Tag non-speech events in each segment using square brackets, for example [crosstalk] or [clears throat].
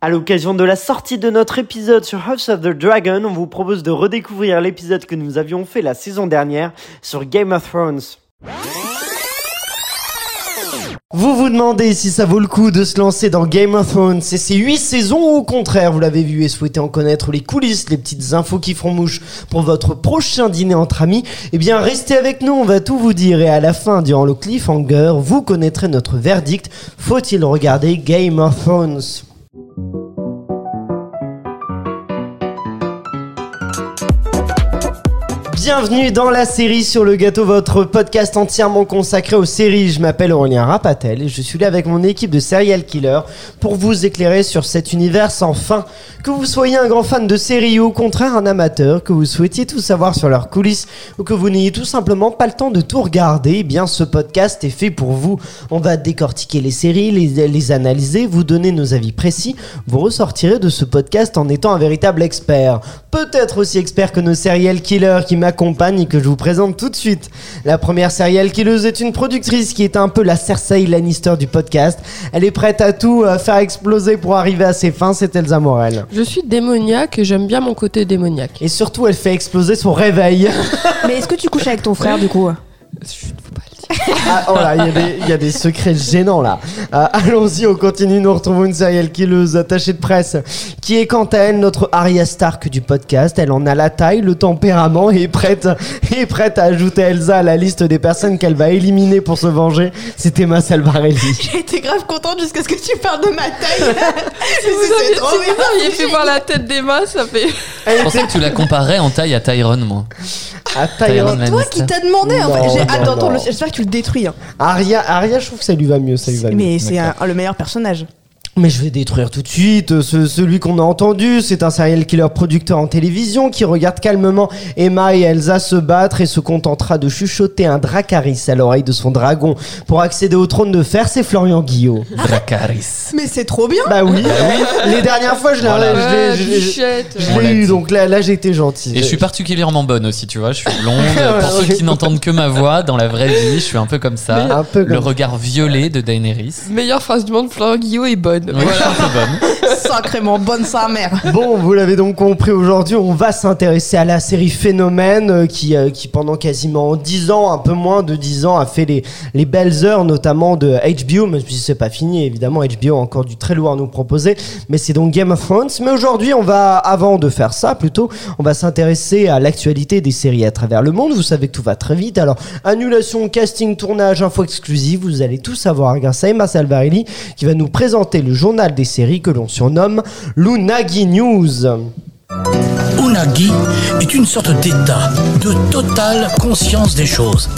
À l'occasion de la sortie de notre épisode sur House of the Dragon, on vous propose de redécouvrir l'épisode que nous avions fait la saison dernière sur Game of Thrones. Vous vous demandez si ça vaut le coup de se lancer dans Game of Thrones et ces 8 saisons ou au contraire vous l'avez vu et souhaitez en connaître les coulisses, les petites infos qui font mouche pour votre prochain dîner entre amis, eh bien restez avec nous, on va tout vous dire et à la fin, durant le cliffhanger, vous connaîtrez notre verdict. Faut-il regarder Game of Thrones? Bienvenue dans la série sur le gâteau, votre podcast entièrement consacré aux séries. Je m'appelle Aurélien Rapatel et je suis là avec mon équipe de serial killer pour vous éclairer sur cet univers sans fin. Que vous soyez un grand fan de séries ou au contraire un amateur, que vous souhaitiez tout savoir sur leurs coulisses ou que vous n'ayez tout simplement pas le temps de tout regarder, eh bien ce podcast est fait pour vous. On va décortiquer les séries, les, analyser, vous donner nos avis précis. Vous ressortirez de ce podcast en étant un véritable expert. Peut-être aussi expert que nos serial killers qui m'accompagnent et que je vous présente tout de suite. La première serial killeuse est une productrice qui est un peu la Cersei Lannister du podcast. Elle est prête à tout euh, faire exploser pour arriver à ses fins, c'est Elsa Morel. Je suis démoniaque et j'aime bien mon côté démoniaque. Et surtout, elle fait exploser son réveil. [laughs] Mais est-ce que tu couches avec ton frère du coup? Ah, oh là, il y a des- il y, a des secrets gênants là. Euh, Allons-y, on continue. Nous retrouvons une serial killeuse attachée de presse qui est quant à elle notre Arya Stark du podcast. Elle en a la taille, le tempérament et est prête, est prête à ajouter Elsa à la liste des personnes qu'elle va éliminer pour se venger. C'est Emma Salvarelli. [laughs] J'ai été grave contente jusqu'à ce que tu parles de ma taille. [laughs] Si vous aviez, si vous aviez fait voir la tête d'Emma, ça fait. Je pensais que tu la comparais en taille à Tyrone, moi. À Tyrion Tyrion. Toi qui t'as demandé en fait. Non, J'ai hâte d'entendre le. J'espère que tu le détruis. hein. Arya, Arya, je trouve que ça lui va mieux. Ça lui va mieux. Mais c'est un- le meilleur personnage. Mais je vais détruire tout de suite euh, ce- celui qu'on a entendu. C'est un serial killer producteur en télévision qui regarde calmement Emma et Elsa se battre et se contentera de chuchoter un Dracarys à l'oreille de son dragon pour accéder au trône de fer. C'est Florian Guillot. Dracaris. Mais c'est trop bien. Bah oui. Les dernières fois, je l'ai Voilà. je l'ai- Ouais, je eu. Donc là, là j'ai été gentil. Et je suis particulièrement bonne aussi, tu vois. Je suis blonde. [laughs] Pour ceux qui n'entendent que ma voix, dans la vraie vie, je suis un peu comme ça. Un peu Le regard violet de Daenerys. Meilleure phrase du monde, Florent Guillot est bonne. Oui, Sacrément bonne sa mère. Bon, vous l'avez donc compris, aujourd'hui on va s'intéresser à la série Phénomène euh, qui, euh, qui pendant quasiment 10 ans, un peu moins de 10 ans, a fait les, les belles heures notamment de HBO, mais puis c'est pas fini évidemment, HBO a encore du très lourd à nous proposer, mais c'est donc Game of Thrones. Mais aujourd'hui on va, avant de faire ça plutôt, on va s'intéresser à l'actualité des séries à travers le monde. Vous savez que tout va très vite, alors annulation, casting, tournage, info exclusive, vous allez tout savoir grâce à Emma Salvarelli qui va nous présenter le journal des séries que l'on surnomme l'Unagi News. Unagi est une sorte d'état de totale conscience des choses.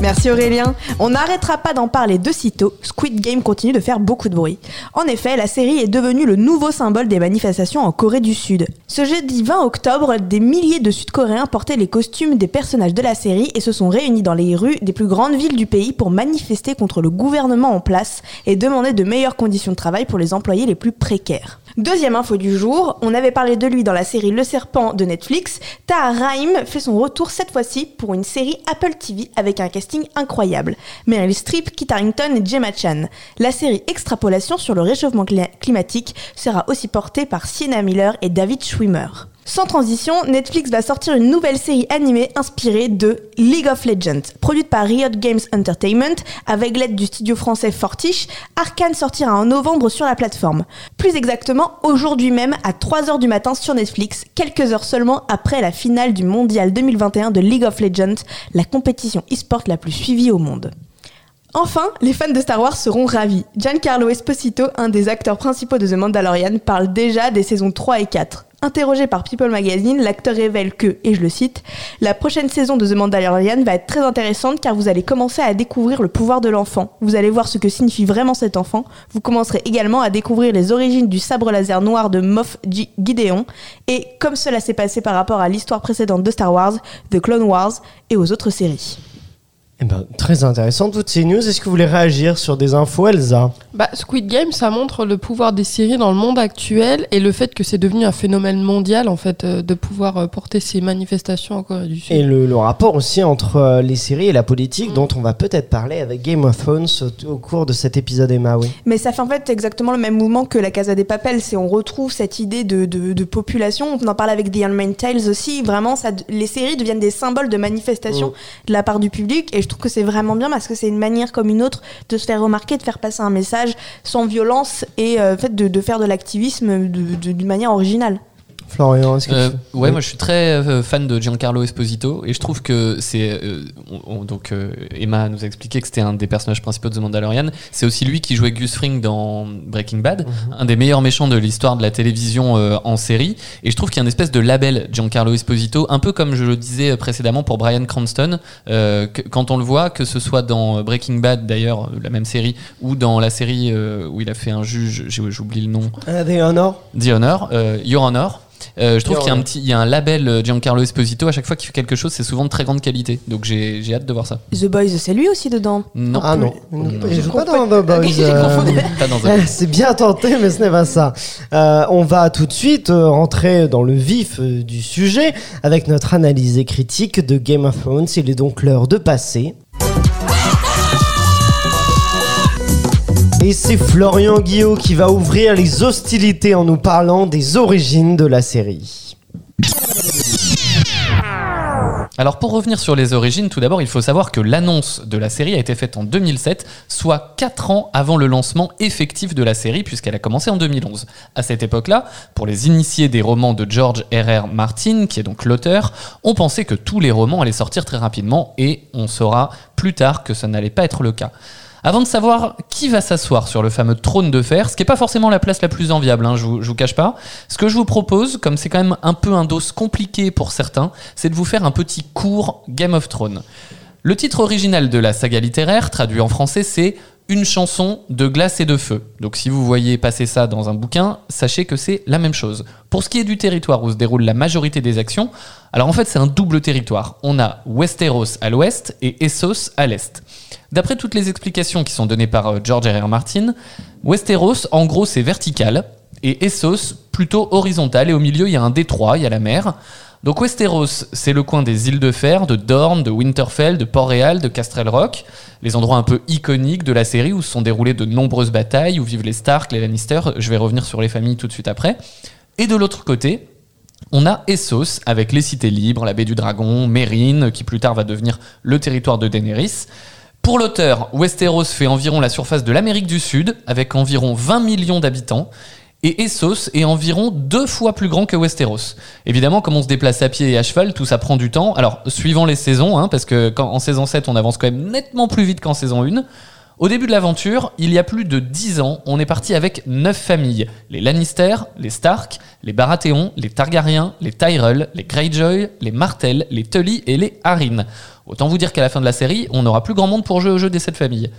Merci Aurélien. On n'arrêtera pas d'en parler de sitôt. Squid Game continue de faire beaucoup de bruit. En effet, la série est devenue le nouveau symbole des manifestations en Corée du Sud. Ce jeudi 20 octobre, des milliers de Sud-Coréens portaient les costumes des personnages de la série et se sont réunis dans les rues des plus grandes villes du pays pour manifester contre le gouvernement en place et demander de meilleures conditions de travail pour les employés les plus précaires. Deuxième info du jour, on avait parlé de lui dans la série Le Serpent de Netflix. Tahar Rahim fait son retour cette fois-ci pour une série Apple TV avec un casting incroyable. Meryl Streep, Kit Harington et Gemma Chan. La série Extrapolation sur le réchauffement cli- climatique sera aussi portée par Sienna Miller et David Schwimmer. Sans transition, Netflix va sortir une nouvelle série animée inspirée de League of Legends. Produite par Riot Games Entertainment, avec l'aide du studio français Fortiche, Arkane sortira en novembre sur la plateforme. Plus exactement, aujourd'hui même, à 3h du matin sur Netflix, quelques heures seulement après la finale du Mondial 2021 de League of Legends, la compétition e-sport la plus suivie au monde. Enfin, les fans de Star Wars seront ravis. Giancarlo Esposito, un des acteurs principaux de The Mandalorian, parle déjà des saisons 3 et 4. Interrogé par People Magazine, l'acteur révèle que, et je le cite, La prochaine saison de The Mandalorian va être très intéressante car vous allez commencer à découvrir le pouvoir de l'enfant. Vous allez voir ce que signifie vraiment cet enfant. Vous commencerez également à découvrir les origines du sabre laser noir de Moff Gi- Gideon. Et comme cela s'est passé par rapport à l'histoire précédente de Star Wars, The Clone Wars et aux autres séries. Eh ben, très intéressant toutes ces news. Est-ce que vous voulez réagir sur des infos, Elsa? Bah, Squid Game, ça montre le pouvoir des séries dans le monde actuel et le fait que c'est devenu un phénomène mondial, en fait, euh, de pouvoir euh, porter ces manifestations en Corée du Sud. Et le, le rapport aussi entre euh, les séries et la politique, dont on va peut-être parler avec Game of Thrones au, au cours de cet épisode, Emma, oui. Mais ça fait en fait exactement le même mouvement que la Casa des Papel. C'est on retrouve cette idée de, de, de population. On en parle avec The Handmaid's Tales aussi. Vraiment, ça, les séries deviennent des symboles de manifestation de la part du public. Et je trouve que c'est vraiment bien parce que c'est une manière comme une autre de se faire remarquer, de faire passer un message sans violence et euh, fait de, de faire de l'activisme d'une manière originale. Florian, est-ce que Euh, tu- ouais, Oui. moi je suis très euh, fan de Giancarlo Esposito et je trouve que c'est euh, on- on- donc Emma nous a expliqué que c'était un des personnages principaux de The Mandalorian. C'est aussi lui qui jouait Gus Fring dans Breaking Bad, un des meilleurs méchants de l'histoire de la télévision en série. Et je trouve qu'il y a une espèce de label Giancarlo Esposito, un peu comme je le disais précédemment pour Brian Cranston, que- quand on le voit, que ce soit dans Breaking Bad d'ailleurs, la même série, ou dans la série où il a fait un juge, j'oublie le nom. Ah, The Honor The Honor, Your Honor. Euh, je trouve qu'il y a un Honor. petit, il y a un label euh, Giancarlo Esposito à chaque fois qu'il fait quelque chose, c'est souvent de très grande qualité. Donc j'ai j'ai hâte de voir ça. The Boys, c'est lui aussi dedans. Non, Ah non, joue je [laughs] pas dans The Boys. Euh, pas [laughs] dans Eh, un. C'est bien tenté, mais ce n'est pas ça. Euh, on va tout de suite rentrer dans le vif du sujet avec notre analyse et critique de Game of Thrones. Il est donc l'heure de passer. Et c'est Florian Guillot qui va ouvrir les hostilités en nous parlant des origines de la série. Alors pour revenir sur les origines, tout d'abord il faut savoir que l'annonce de la série a été faite en 2007, soit 4 ans avant le lancement effectif de la série puisqu'elle a commencé en 2011. À cette époque-là, pour les initiés des romans de George R.R. Martin, qui est donc l'auteur, on pensait que tous les romans allaient sortir très rapidement et on saura plus tard que ça n'allait pas être le cas. Avant de savoir qui va s'asseoir sur le fameux trône de fer, ce qui n'est pas forcément la place la plus enviable, hein, je, vous, je vous cache pas, ce que je vous propose, comme c'est quand même un peu un dos compliqué pour certains, c'est de vous faire un petit cours Game of Thrones. Le titre original de la saga littéraire, traduit en français, c'est Une chanson de glace et de feu. Donc si vous voyez passer ça dans un bouquin, sachez que c'est la même chose. Pour ce qui est du territoire où se déroule la majorité des actions, alors en fait c'est un double territoire. On a Westeros à l'ouest et Essos à l'est. D'après toutes les explications qui sont données par euh, George R.R. Martin, Westeros en gros c'est vertical et Essos plutôt horizontal et au milieu il y a un détroit, il y a la mer. Donc Westeros, c'est le coin des îles de fer, de Dorne, de Winterfell, de Port-Réal, de Castrel Rock, les endroits un peu iconiques de la série où se sont déroulées de nombreuses batailles, où vivent les Stark, les Lannister, je vais revenir sur les familles tout de suite après. Et de l'autre côté, on a Essos avec les cités libres, la baie du Dragon, Mérine, qui plus tard va devenir le territoire de Daenerys. Pour l'auteur, Westeros fait environ la surface de l'Amérique du Sud, avec environ 20 millions d'habitants. Et Essos est environ deux fois plus grand que Westeros. Évidemment, comme on se déplace à pied et à cheval, tout ça prend du temps. Alors, suivant les saisons, hein, parce que en saison 7, on avance quand même nettement plus vite qu'en saison 1. Au début de l'aventure, il y a plus de 10 ans, on est parti avec 9 familles. Les Lannister, les Stark, les Baratheon, les Targaryens, les Tyrell, les Greyjoy, les Martell, les Tully et les Arryn. Autant vous dire qu'à la fin de la série, on n'aura plus grand monde pour jouer au jeu des 7 familles.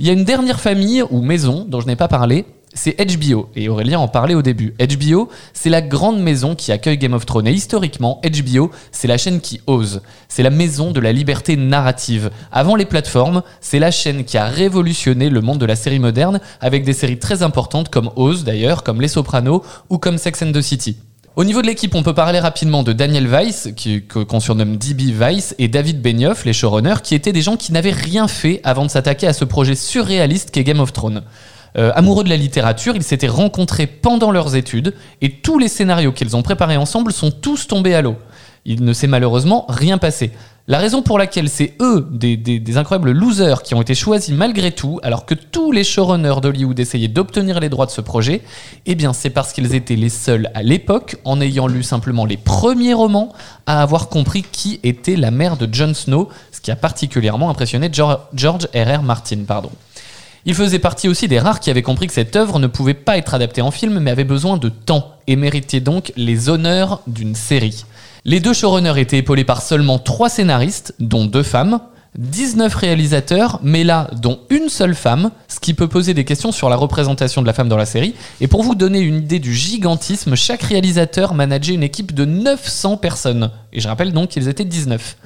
Il y a une dernière famille ou maison dont je n'ai pas parlé, c'est HBO. Et Aurélien en parlait au début. HBO, c'est la grande maison qui accueille Game of Thrones. Et historiquement, HBO, c'est la chaîne qui ose. C'est la maison de la liberté narrative. Avant les plateformes, c'est la chaîne qui a révolutionné le monde de la série moderne avec des séries très importantes comme Oz d'ailleurs, comme Les Sopranos ou comme Sex and the City. Au niveau de l'équipe, on peut parler rapidement de Daniel Weiss, qu'on surnomme DB Weiss, et David Benioff, les showrunners, qui étaient des gens qui n'avaient rien fait avant de s'attaquer à ce projet surréaliste qu'est Game of Thrones. Euh, amoureux de la littérature, ils s'étaient rencontrés pendant leurs études, et tous les scénarios qu'ils ont préparés ensemble sont tous tombés à l'eau. Il ne s'est malheureusement rien passé. La raison pour laquelle c'est eux, des, incroyables losers, qui ont été choisis malgré tout, alors que tous les showrunners d'Hollywood essayaient d'obtenir les droits de ce projet, eh c'est parce qu'ils étaient les seuls à l'époque, en ayant lu simplement les premiers romans, à avoir compris qui était la mère de Jon Snow, ce qui a particulièrement impressionné George R.R. Martin. Il faisait partie aussi des rares qui avaient compris que cette œuvre ne pouvait pas être adaptée en film, mais avait besoin de temps, et méritait donc les honneurs d'une série. Les deux showrunners étaient épaulés par seulement trois scénaristes, dont deux femmes, 19 réalisateurs, mais là, dont une seule femme, ce qui peut poser des questions sur la représentation de la femme dans la série. Et pour vous donner une idée du gigantisme, chaque réalisateur manageait une équipe de 900 personnes. Et je rappelle donc qu'ils étaient 19.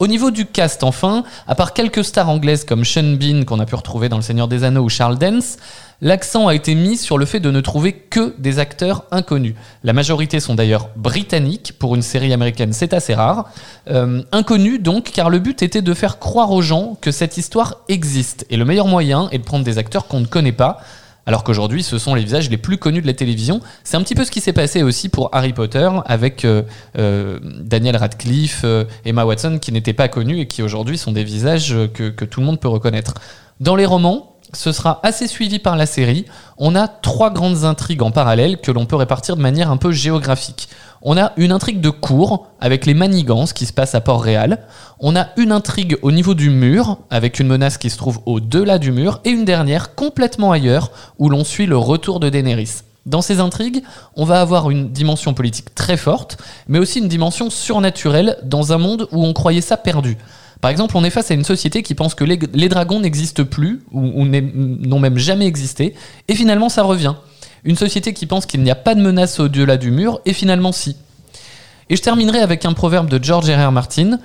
Au niveau du cast, enfin, à part quelques stars anglaises comme Sean Bean qu'on a pu retrouver dans Le Seigneur des Anneaux ou Charles Dance, l'accent a été mis sur le fait de ne trouver que des acteurs inconnus. La majorité sont d'ailleurs britanniques, pour une série américaine c'est assez rare. Euh, inconnus donc, car le but était de faire croire aux gens que cette histoire existe. Et le meilleur moyen est de prendre des acteurs qu'on ne connaît pas, alors qu'aujourd'hui ce sont les visages les plus connus de la télévision. C'est un petit peu ce qui s'est passé aussi pour Harry Potter avec euh, euh, Daniel Radcliffe, euh, Emma Watson qui n'étaient pas connus et qui aujourd'hui sont des visages que tout le monde peut reconnaître. Dans les romans, ce sera assez suivi par la série. On a trois grandes intrigues en parallèle que l'on peut répartir de manière un peu géographique. On a une intrigue de cour avec les manigances qui se passent à Port-Réal. On a une intrigue au niveau du mur avec une menace qui se trouve au-delà du mur et une dernière complètement ailleurs où l'on suit le retour de Daenerys. Dans ces intrigues, on va avoir une dimension politique très forte, mais aussi une dimension surnaturelle dans un monde où on croyait ça perdu. Par exemple, on est face à une société qui pense que les, dragons n'existent plus ou, n'ont même jamais existé, et finalement ça revient. Une société qui pense qu'il n'y a pas de menace au-delà du mur, et finalement si. Et je terminerai avec un proverbe de George R. R. Martin.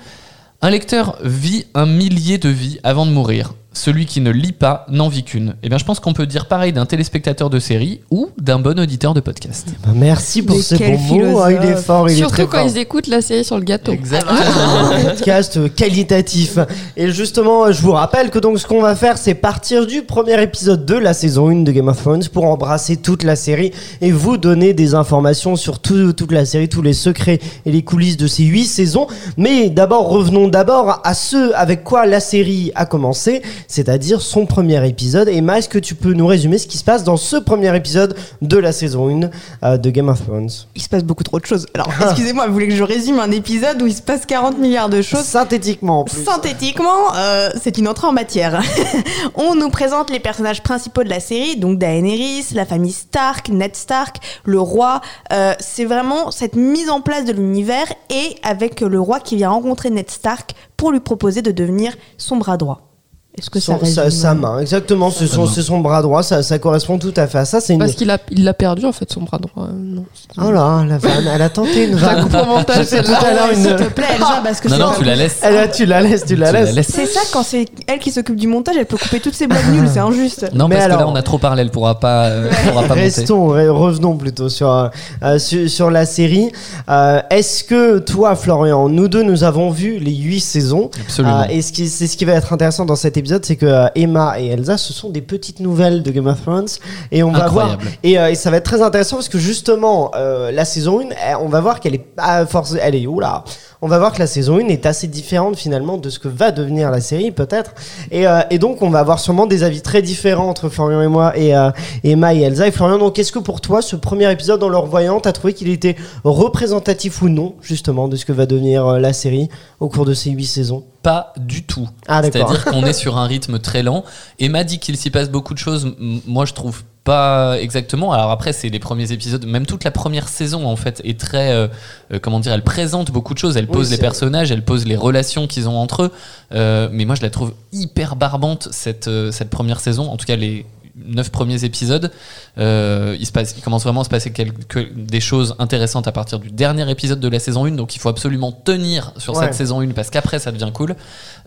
Un lecteur vit un millier de vies avant de mourir. Celui qui ne lit pas n'en vit qu'une. Et bien, je pense qu'on peut dire pareil d'un téléspectateur de série ou d'un bon auditeur de podcast. Bah, merci pour Mais bons mots. Ah, il est fort, il est Surtout très quand fort. ils écoutent la série sur le gâteau. un podcast qualitatif. Et justement, je vous rappelle que donc ce qu'on va faire, c'est partir du premier épisode de la saison 1 de Game of Thrones pour embrasser toute la série et vous donner des informations sur tout- toute la série, tous les secrets et les coulisses de ces 8 saisons. Mais d'abord, revenons d'abord à ce avec quoi la série a commencé, c'est-à-dire son premier épisode. Emma, est-ce que tu peux nous résumer ce qui se passe dans ce premier épisode de la saison 1 euh, de Game of Thrones Il se passe beaucoup trop de choses. Alors, excusez-moi, vous voulez que je résume un épisode où il se passe 40 milliards de choses? Synthétiquement en plus. Synthétiquement, euh, c'est une entrée en matière. [laughs] On nous présente les personnages principaux de la série, donc Daenerys, la famille Stark, Ned Stark, le roi. Euh, c'est vraiment cette mise en place de l'univers et avec le roi qui vient rencontrer Ned Stark pour lui proposer de devenir son bras droit. Est-ce que ça sa, main, exactement, c'est son, c'est son bras droit, ça, ça correspond tout à fait à ça. C'est une... Parce qu'il a, il l'a perdu en fait son bras droit. Euh, non. Oh là, la vanne, elle a tenté une [laughs] la vanne. coupe au montage, tout à l'heure une- S'il te plaît, Elsa, parce que Non, c'est non, tu la laisses. Elle a- tu la laisses, tu la Tu la laisses. C'est ça, quand c'est elle qui s'occupe du montage, elle peut couper toutes ses blagues nulles, c'est injuste. Non, Mais parce que là, alors- on a trop parlé, elle pourra pas, euh, pourra pas monter. Restons, re- revenons plutôt sur, euh, euh, sur, sur la série. Euh, Est-ce que toi, Florian, nous deux, nous avons vu les huit saisons? Absolument. Euh, et ce qui, c'est ce qui va être intéressant dans cet épisode, c'est que euh, Emma et Elsa, ce sont des petites nouvelles de Game of Thrones, et on va voir. Incroyable. Et, euh, et ça va être très intéressant parce que justement, euh, la saison 1, eh, on va voir qu'elle est pas forcément, elle est oula. On va voir que la saison 1 est assez différente finalement de ce que va devenir la série peut-être. Et, euh, et donc on va avoir sûrement des avis très différents entre Florian et moi et euh, Emma et Elsa. Et Florian, donc est-ce que pour toi ce premier épisode en le revoyant, t'as trouvé qu'il était représentatif ou non justement de ce que va devenir euh, la série au cours de ces 8 saisons? Pas du tout. Ah. C'est-à-dire qu'on est sur un rythme très lent. Emma dit qu'il s'y passe beaucoup de choses. Moi, je trouve pas exactement. Alors après, c'est les premiers épisodes. Même toute la première saison, en fait, est très. euh, euh, comment dire Elle présente beaucoup de choses. Elle Oui, pose les personnages, elle pose les relations qu'ils ont entre eux. Euh, mais moi, je la trouve hyper barbante, cette, cette première saison. En tout cas, les neuf premiers épisodes. Euh, il, se passe, il commence vraiment à se passer quelques, des choses intéressantes à partir du dernier épisode de la saison 1. Donc il faut absolument tenir sur Ouais. cette saison 1 parce qu'après ça devient cool.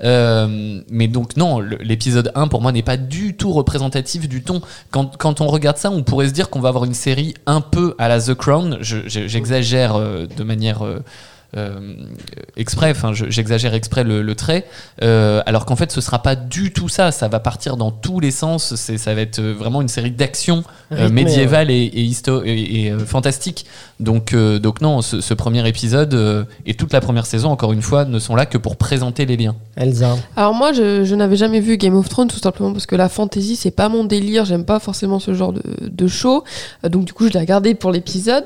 Euh, mais donc non, l'épisode 1 pour moi n'est pas du tout représentatif du ton. Quand, quand on regarde ça, on pourrait se dire qu'on va avoir une série un peu à la The Crown. Je- je- J'exagère euh, de manière... euh, euh, exprès, enfin je- j'exagère exprès le, le trait, euh, alors qu'en fait ce sera pas du tout ça, ça va partir dans tous les sens, ça va être euh, vraiment une série d'action euh, Rythmé, médiévale et, et, histo- et- et, euh, fantastique. Donc, euh, donc non, ce, ce premier épisode euh, et toute la première saison, encore une fois, ne sont là que pour présenter les liens. Elsa. Alors moi, je, je n'avais jamais vu Game of Thrones tout simplement parce que la fantasy c'est pas mon délire. J'aime pas forcément ce genre de, de show. Donc du coup, je l'ai regardé pour l'épisode.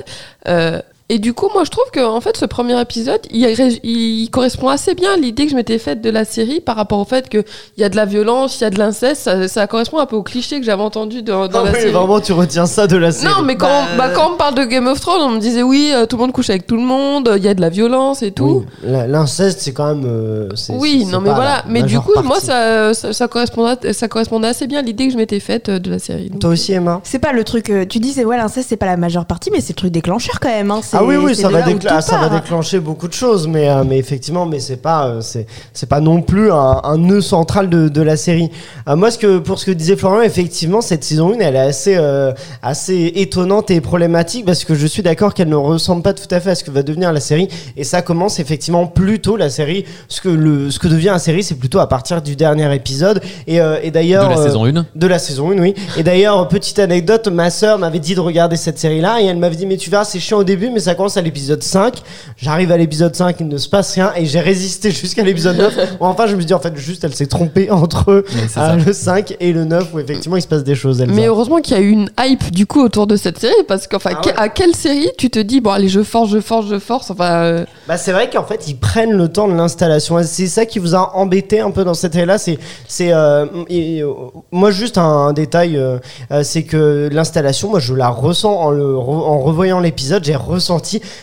Euh, et du coup, moi, je trouve que en fait, ce premier épisode, il, correspond assez bien à l'idée que je m'étais faite de la série par rapport au fait qu'il y a de la violence, il y a de l'inceste. Ça, ça correspond un peu au cliché que j'avais entendu dans, dans Ah la oui, série. vraiment, tu retiens ça de la série. Non, mais quand, Bah, bah, quand on parle de Game of Thrones, on me disait oui, euh, tout le monde couche avec tout le monde, il y a de la violence et tout. Oui, L'inceste, c'est quand même. euh, Oui, non, mais voilà. Mais du coup, moi, ça, ça, ça correspondait, ça correspondait assez bien à l'idée que je m'étais faite euh, de la série. Donc, Toi aussi, Emma? C'est pas le truc. euh, tu dis, c'est ouais, l'inceste, c'est pas la majeure partie, mais c'est le truc déclencheur quand même. Hein. C'est. Ah oui, oui, c'est ça de va, ça déclencher beaucoup de choses, mais, euh, mais effectivement, mais c'est pas, euh, c'est, c'est pas non plus un, un nœud central de, de la série. Euh, moi, ce que, pour ce que disait Florian, effectivement, cette saison 1, elle est assez, euh, assez étonnante et problématique parce que je suis d'accord qu'elle ne ressemble pas tout à fait à ce que va devenir la série. Et ça commence effectivement plus tôt la série. Ce que, le, ce que devient la série, c'est plutôt à partir du dernier épisode. Et, euh, et De d'ailleurs. la euh, saison 1. de la saison 1, oui. Et d'ailleurs, petite anecdote, ma sœur m'avait dit de regarder cette série-là et elle m'avait dit, mais tu verras, c'est chiant au début, mais ça commence à l'épisode 5. J'arrive à l'épisode 5, il ne se passe rien et j'ai résisté jusqu'à l'épisode 9. [laughs] Où enfin, je me suis dit, en fait, juste, elle s'est trompée entre euh, le 5 et le 9 où effectivement il se passe des choses. Elsa. Mais heureusement qu'il y a eu une hype du coup autour de cette série parce qu'enfin Ah ouais. à quelle série tu te dis bon allez je force je force je force enfin euh, Bah c'est vrai qu'en fait ils prennent le temps de l'installation. C'est ça qui vous a embêté un peu dans cette série là. C'est c'est euh, et, euh, moi juste un, un détail, c'est que l'installation, moi je la ressens en le en revoyant l'épisode, j'ai ressenti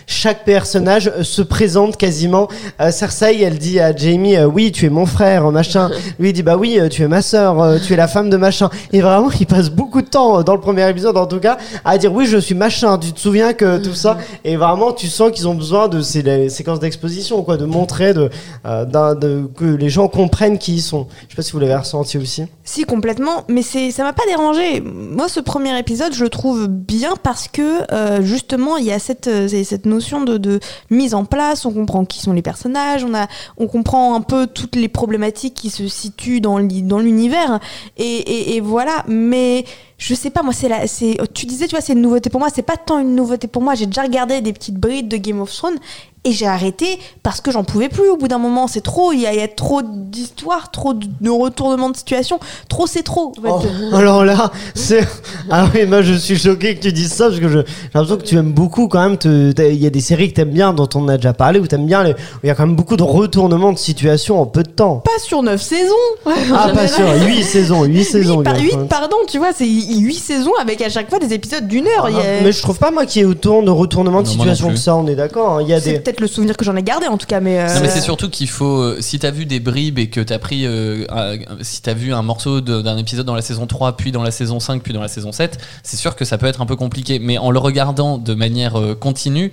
chaque personnage se présente quasiment. Euh, Cersei, elle dit à Jamie, euh, oui tu es mon frère, machin. [laughs] Lui il dit bah oui euh, tu es ma sœur, euh, tu es la femme de machin. Et vraiment il passe beaucoup de temps dans le premier épisode en tout cas à dire oui je suis machin. Tu te souviens que tout ça? [laughs] Et vraiment tu sens qu'ils ont besoin de ces séquences d'exposition quoi, de montrer de, euh, que les gens comprennent qui ils sont. Je sais pas si vous l'avez ressenti aussi. Si complètement, mais c'est ça m'a pas dérangé. Moi, ce premier épisode, je le trouve bien parce que euh, justement, il y a cette c'est- cette notion de, de mise en place. On comprend qui sont les personnages. On a on comprend un peu toutes les problématiques qui se situent dans l'univers. Et, et voilà. Mais je sais pas, moi, c'est la, c'est, tu disais, tu vois, c'est une nouveauté pour moi. C'est pas tant une nouveauté pour moi. J'ai déjà regardé des petites brides de Game of Thrones et j'ai arrêté parce que j'en pouvais plus au bout d'un moment. C'est trop, il y, a- il y a trop d'histoires, trop de retournements de situation. Trop, c'est trop. en fait. Oh, [laughs] alors là, c'est. [laughs] Ah oui, moi je suis choqué que tu dises ça parce que j'ai l'impression que tu aimes beaucoup quand même. Il y a des séries que t'aimes bien, dont on a déjà parlé, où t'aimes bien. les- Il y a quand même beaucoup de retournements de situation en peu de temps. Pas sur 9 saisons. Ah, pas sûr, 8 saisons, 8 saisons. Huit par Game of 8, Thrones. pardon, tu vois, c'est 8 saisons avec à chaque fois des épisodes d'une heure. Il y a- Ah, Mais je trouve pas moi qu'il y ait autant de retournements de Non, situation que ça, on est d'accord. hein. Il y a C'est des. peut-être le souvenir que j'en ai gardé en tout cas, mais. euh, Non mais c'est surtout qu'il faut, euh, si t'as vu des bribes et que t'as pris, euh, un- si t'as vu un morceau d'un épisode dans la saison 3, puis dans la saison 5, puis dans la saison 7, c'est sûr que ça peut être un peu compliqué. Mais en le regardant de manière euh, continue,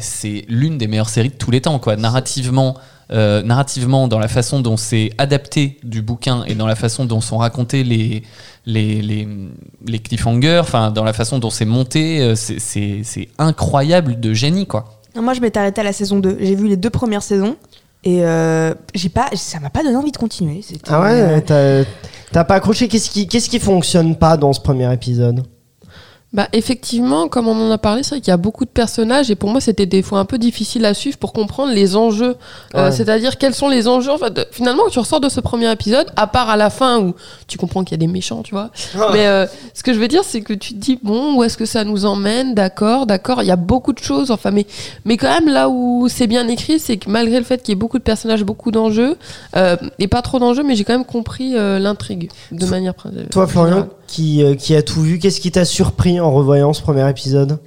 c'est l'une des meilleures séries de tous les temps, quoi. Narrativement, euh, narrativement, dans la façon dont c'est adapté du bouquin et dans la façon dont sont racontés les les, les, les cliffhangers, enfin dans la façon dont c'est monté, euh, c'est- incroyable de génie, quoi. Moi, je m'étais arrêtée à la saison 2. J'ai vu les deux premières saisons. Et euh, j'ai pas, ça m'a pas donné envie de continuer. Ah euh, ouais, t'as- t'as pas accroché. Qu'est-ce qui, qu'est-ce qui fonctionne pas dans ce premier épisode? Bah effectivement comme on en a parlé c'est vrai qu'il y a beaucoup de personnages et pour moi c'était des fois un peu difficile à suivre pour comprendre les enjeux Euh, c'est-à-dire quels sont les enjeux en fait, de- finalement tu ressors de ce premier épisode à part à la fin où tu comprends qu'il y a des méchants tu vois mais euh, ce que je veux dire, c'est que tu te dis, bon, où est-ce que ça nous emmène? D'accord, d'accord, il y a beaucoup de choses. Enfin, mais, mais quand même, là où c'est bien écrit, c'est que malgré le fait qu'il y ait beaucoup de personnages, beaucoup d'enjeux, euh, et pas trop d'enjeux, mais j'ai quand même compris l'intrigue de manière Toi, Florian. Qui, euh, qui a tout vu, qu'est-ce qui t'a surpris en revoyant ce premier épisode?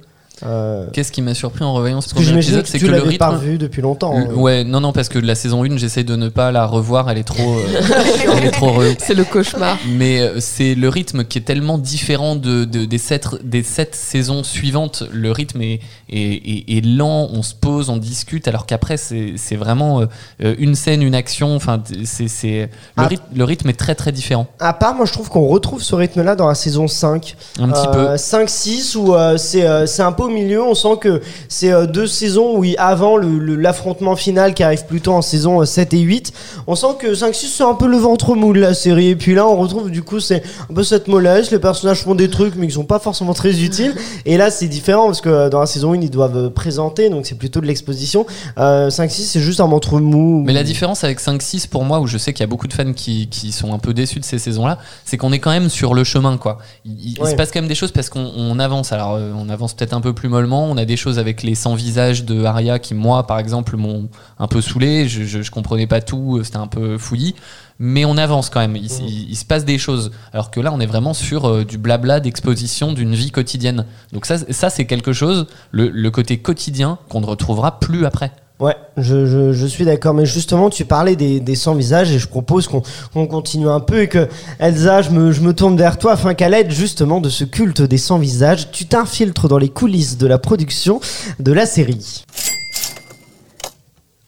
Euh, Qu'est-ce qui m'a surpris en revoyant ce Parce que premier j'imagine épisode, que c'est tu que le l'avais pas rythme. vu depuis longtemps. Le- hein. Ouais, non, non, parce que la saison 1, j'essaye de ne pas la revoir, elle est trop, euh, [laughs] elle est trop. C'est le cauchemar. Mais euh, c'est le rythme qui est tellement différent de, de- des, sept, des sept saisons suivantes. Le rythme est, est, est- est lent, on se pose, on discute, alors qu'après, c'est vraiment euh, euh, une scène, une action. Enfin, c'est le, Ah. rythme, le rythme est très très différent. À part, moi je trouve qu'on retrouve ce rythme-là dans la saison 5. Un petit peu. 5-6 où euh, c'est euh, c'est un peu au milieu. On sent que c'est euh, deux saisons où il- avant l'affrontement final qui arrive plutôt en saison euh, 7 et 8, on sent que 5-6 c'est un peu le ventre mou de la série. Et puis là on retrouve du coup c'est un peu cette mollesse. Les personnages font des trucs mais qui sont pas forcément très utiles. Et là c'est différent parce que euh, dans la saison 1 ils doivent euh, présenter donc c'est plutôt de l'exposition. Euh, 5-6 c'est juste un ventre mou. Mais la différence avec 5-6 pour moi, où je sais qu'il y a beaucoup de fans qui, qui sont un peu déçus de ces saisons-là, c'est qu'on est quand même sur le chemin, quoi. Il, il- il Ouais. se passe quand même des choses parce qu'on on avance. Alors, euh, on avance peut-être un peu plus mollement. On a des choses avec les sans visages de Arya qui, moi, par exemple, m'ont un peu saoulé. Je, comprenais pas tout. euh, C'était un peu fouillis. Mais on avance quand même. Il, se passe des choses. Alors que là, on est vraiment sur euh, du blabla d'exposition d'une vie quotidienne. Donc ça, c'est quelque chose, le côté quotidien qu'on ne retrouvera plus après. Ouais, je, je, suis d'accord. Mais justement, tu parlais des, des sans visages et je propose qu'on qu'on continue un peu et que Elsa, je me, je me tourne vers toi afin qu'à l'aide justement de ce culte des sans visages, tu t'infiltres dans les coulisses de la production de la série.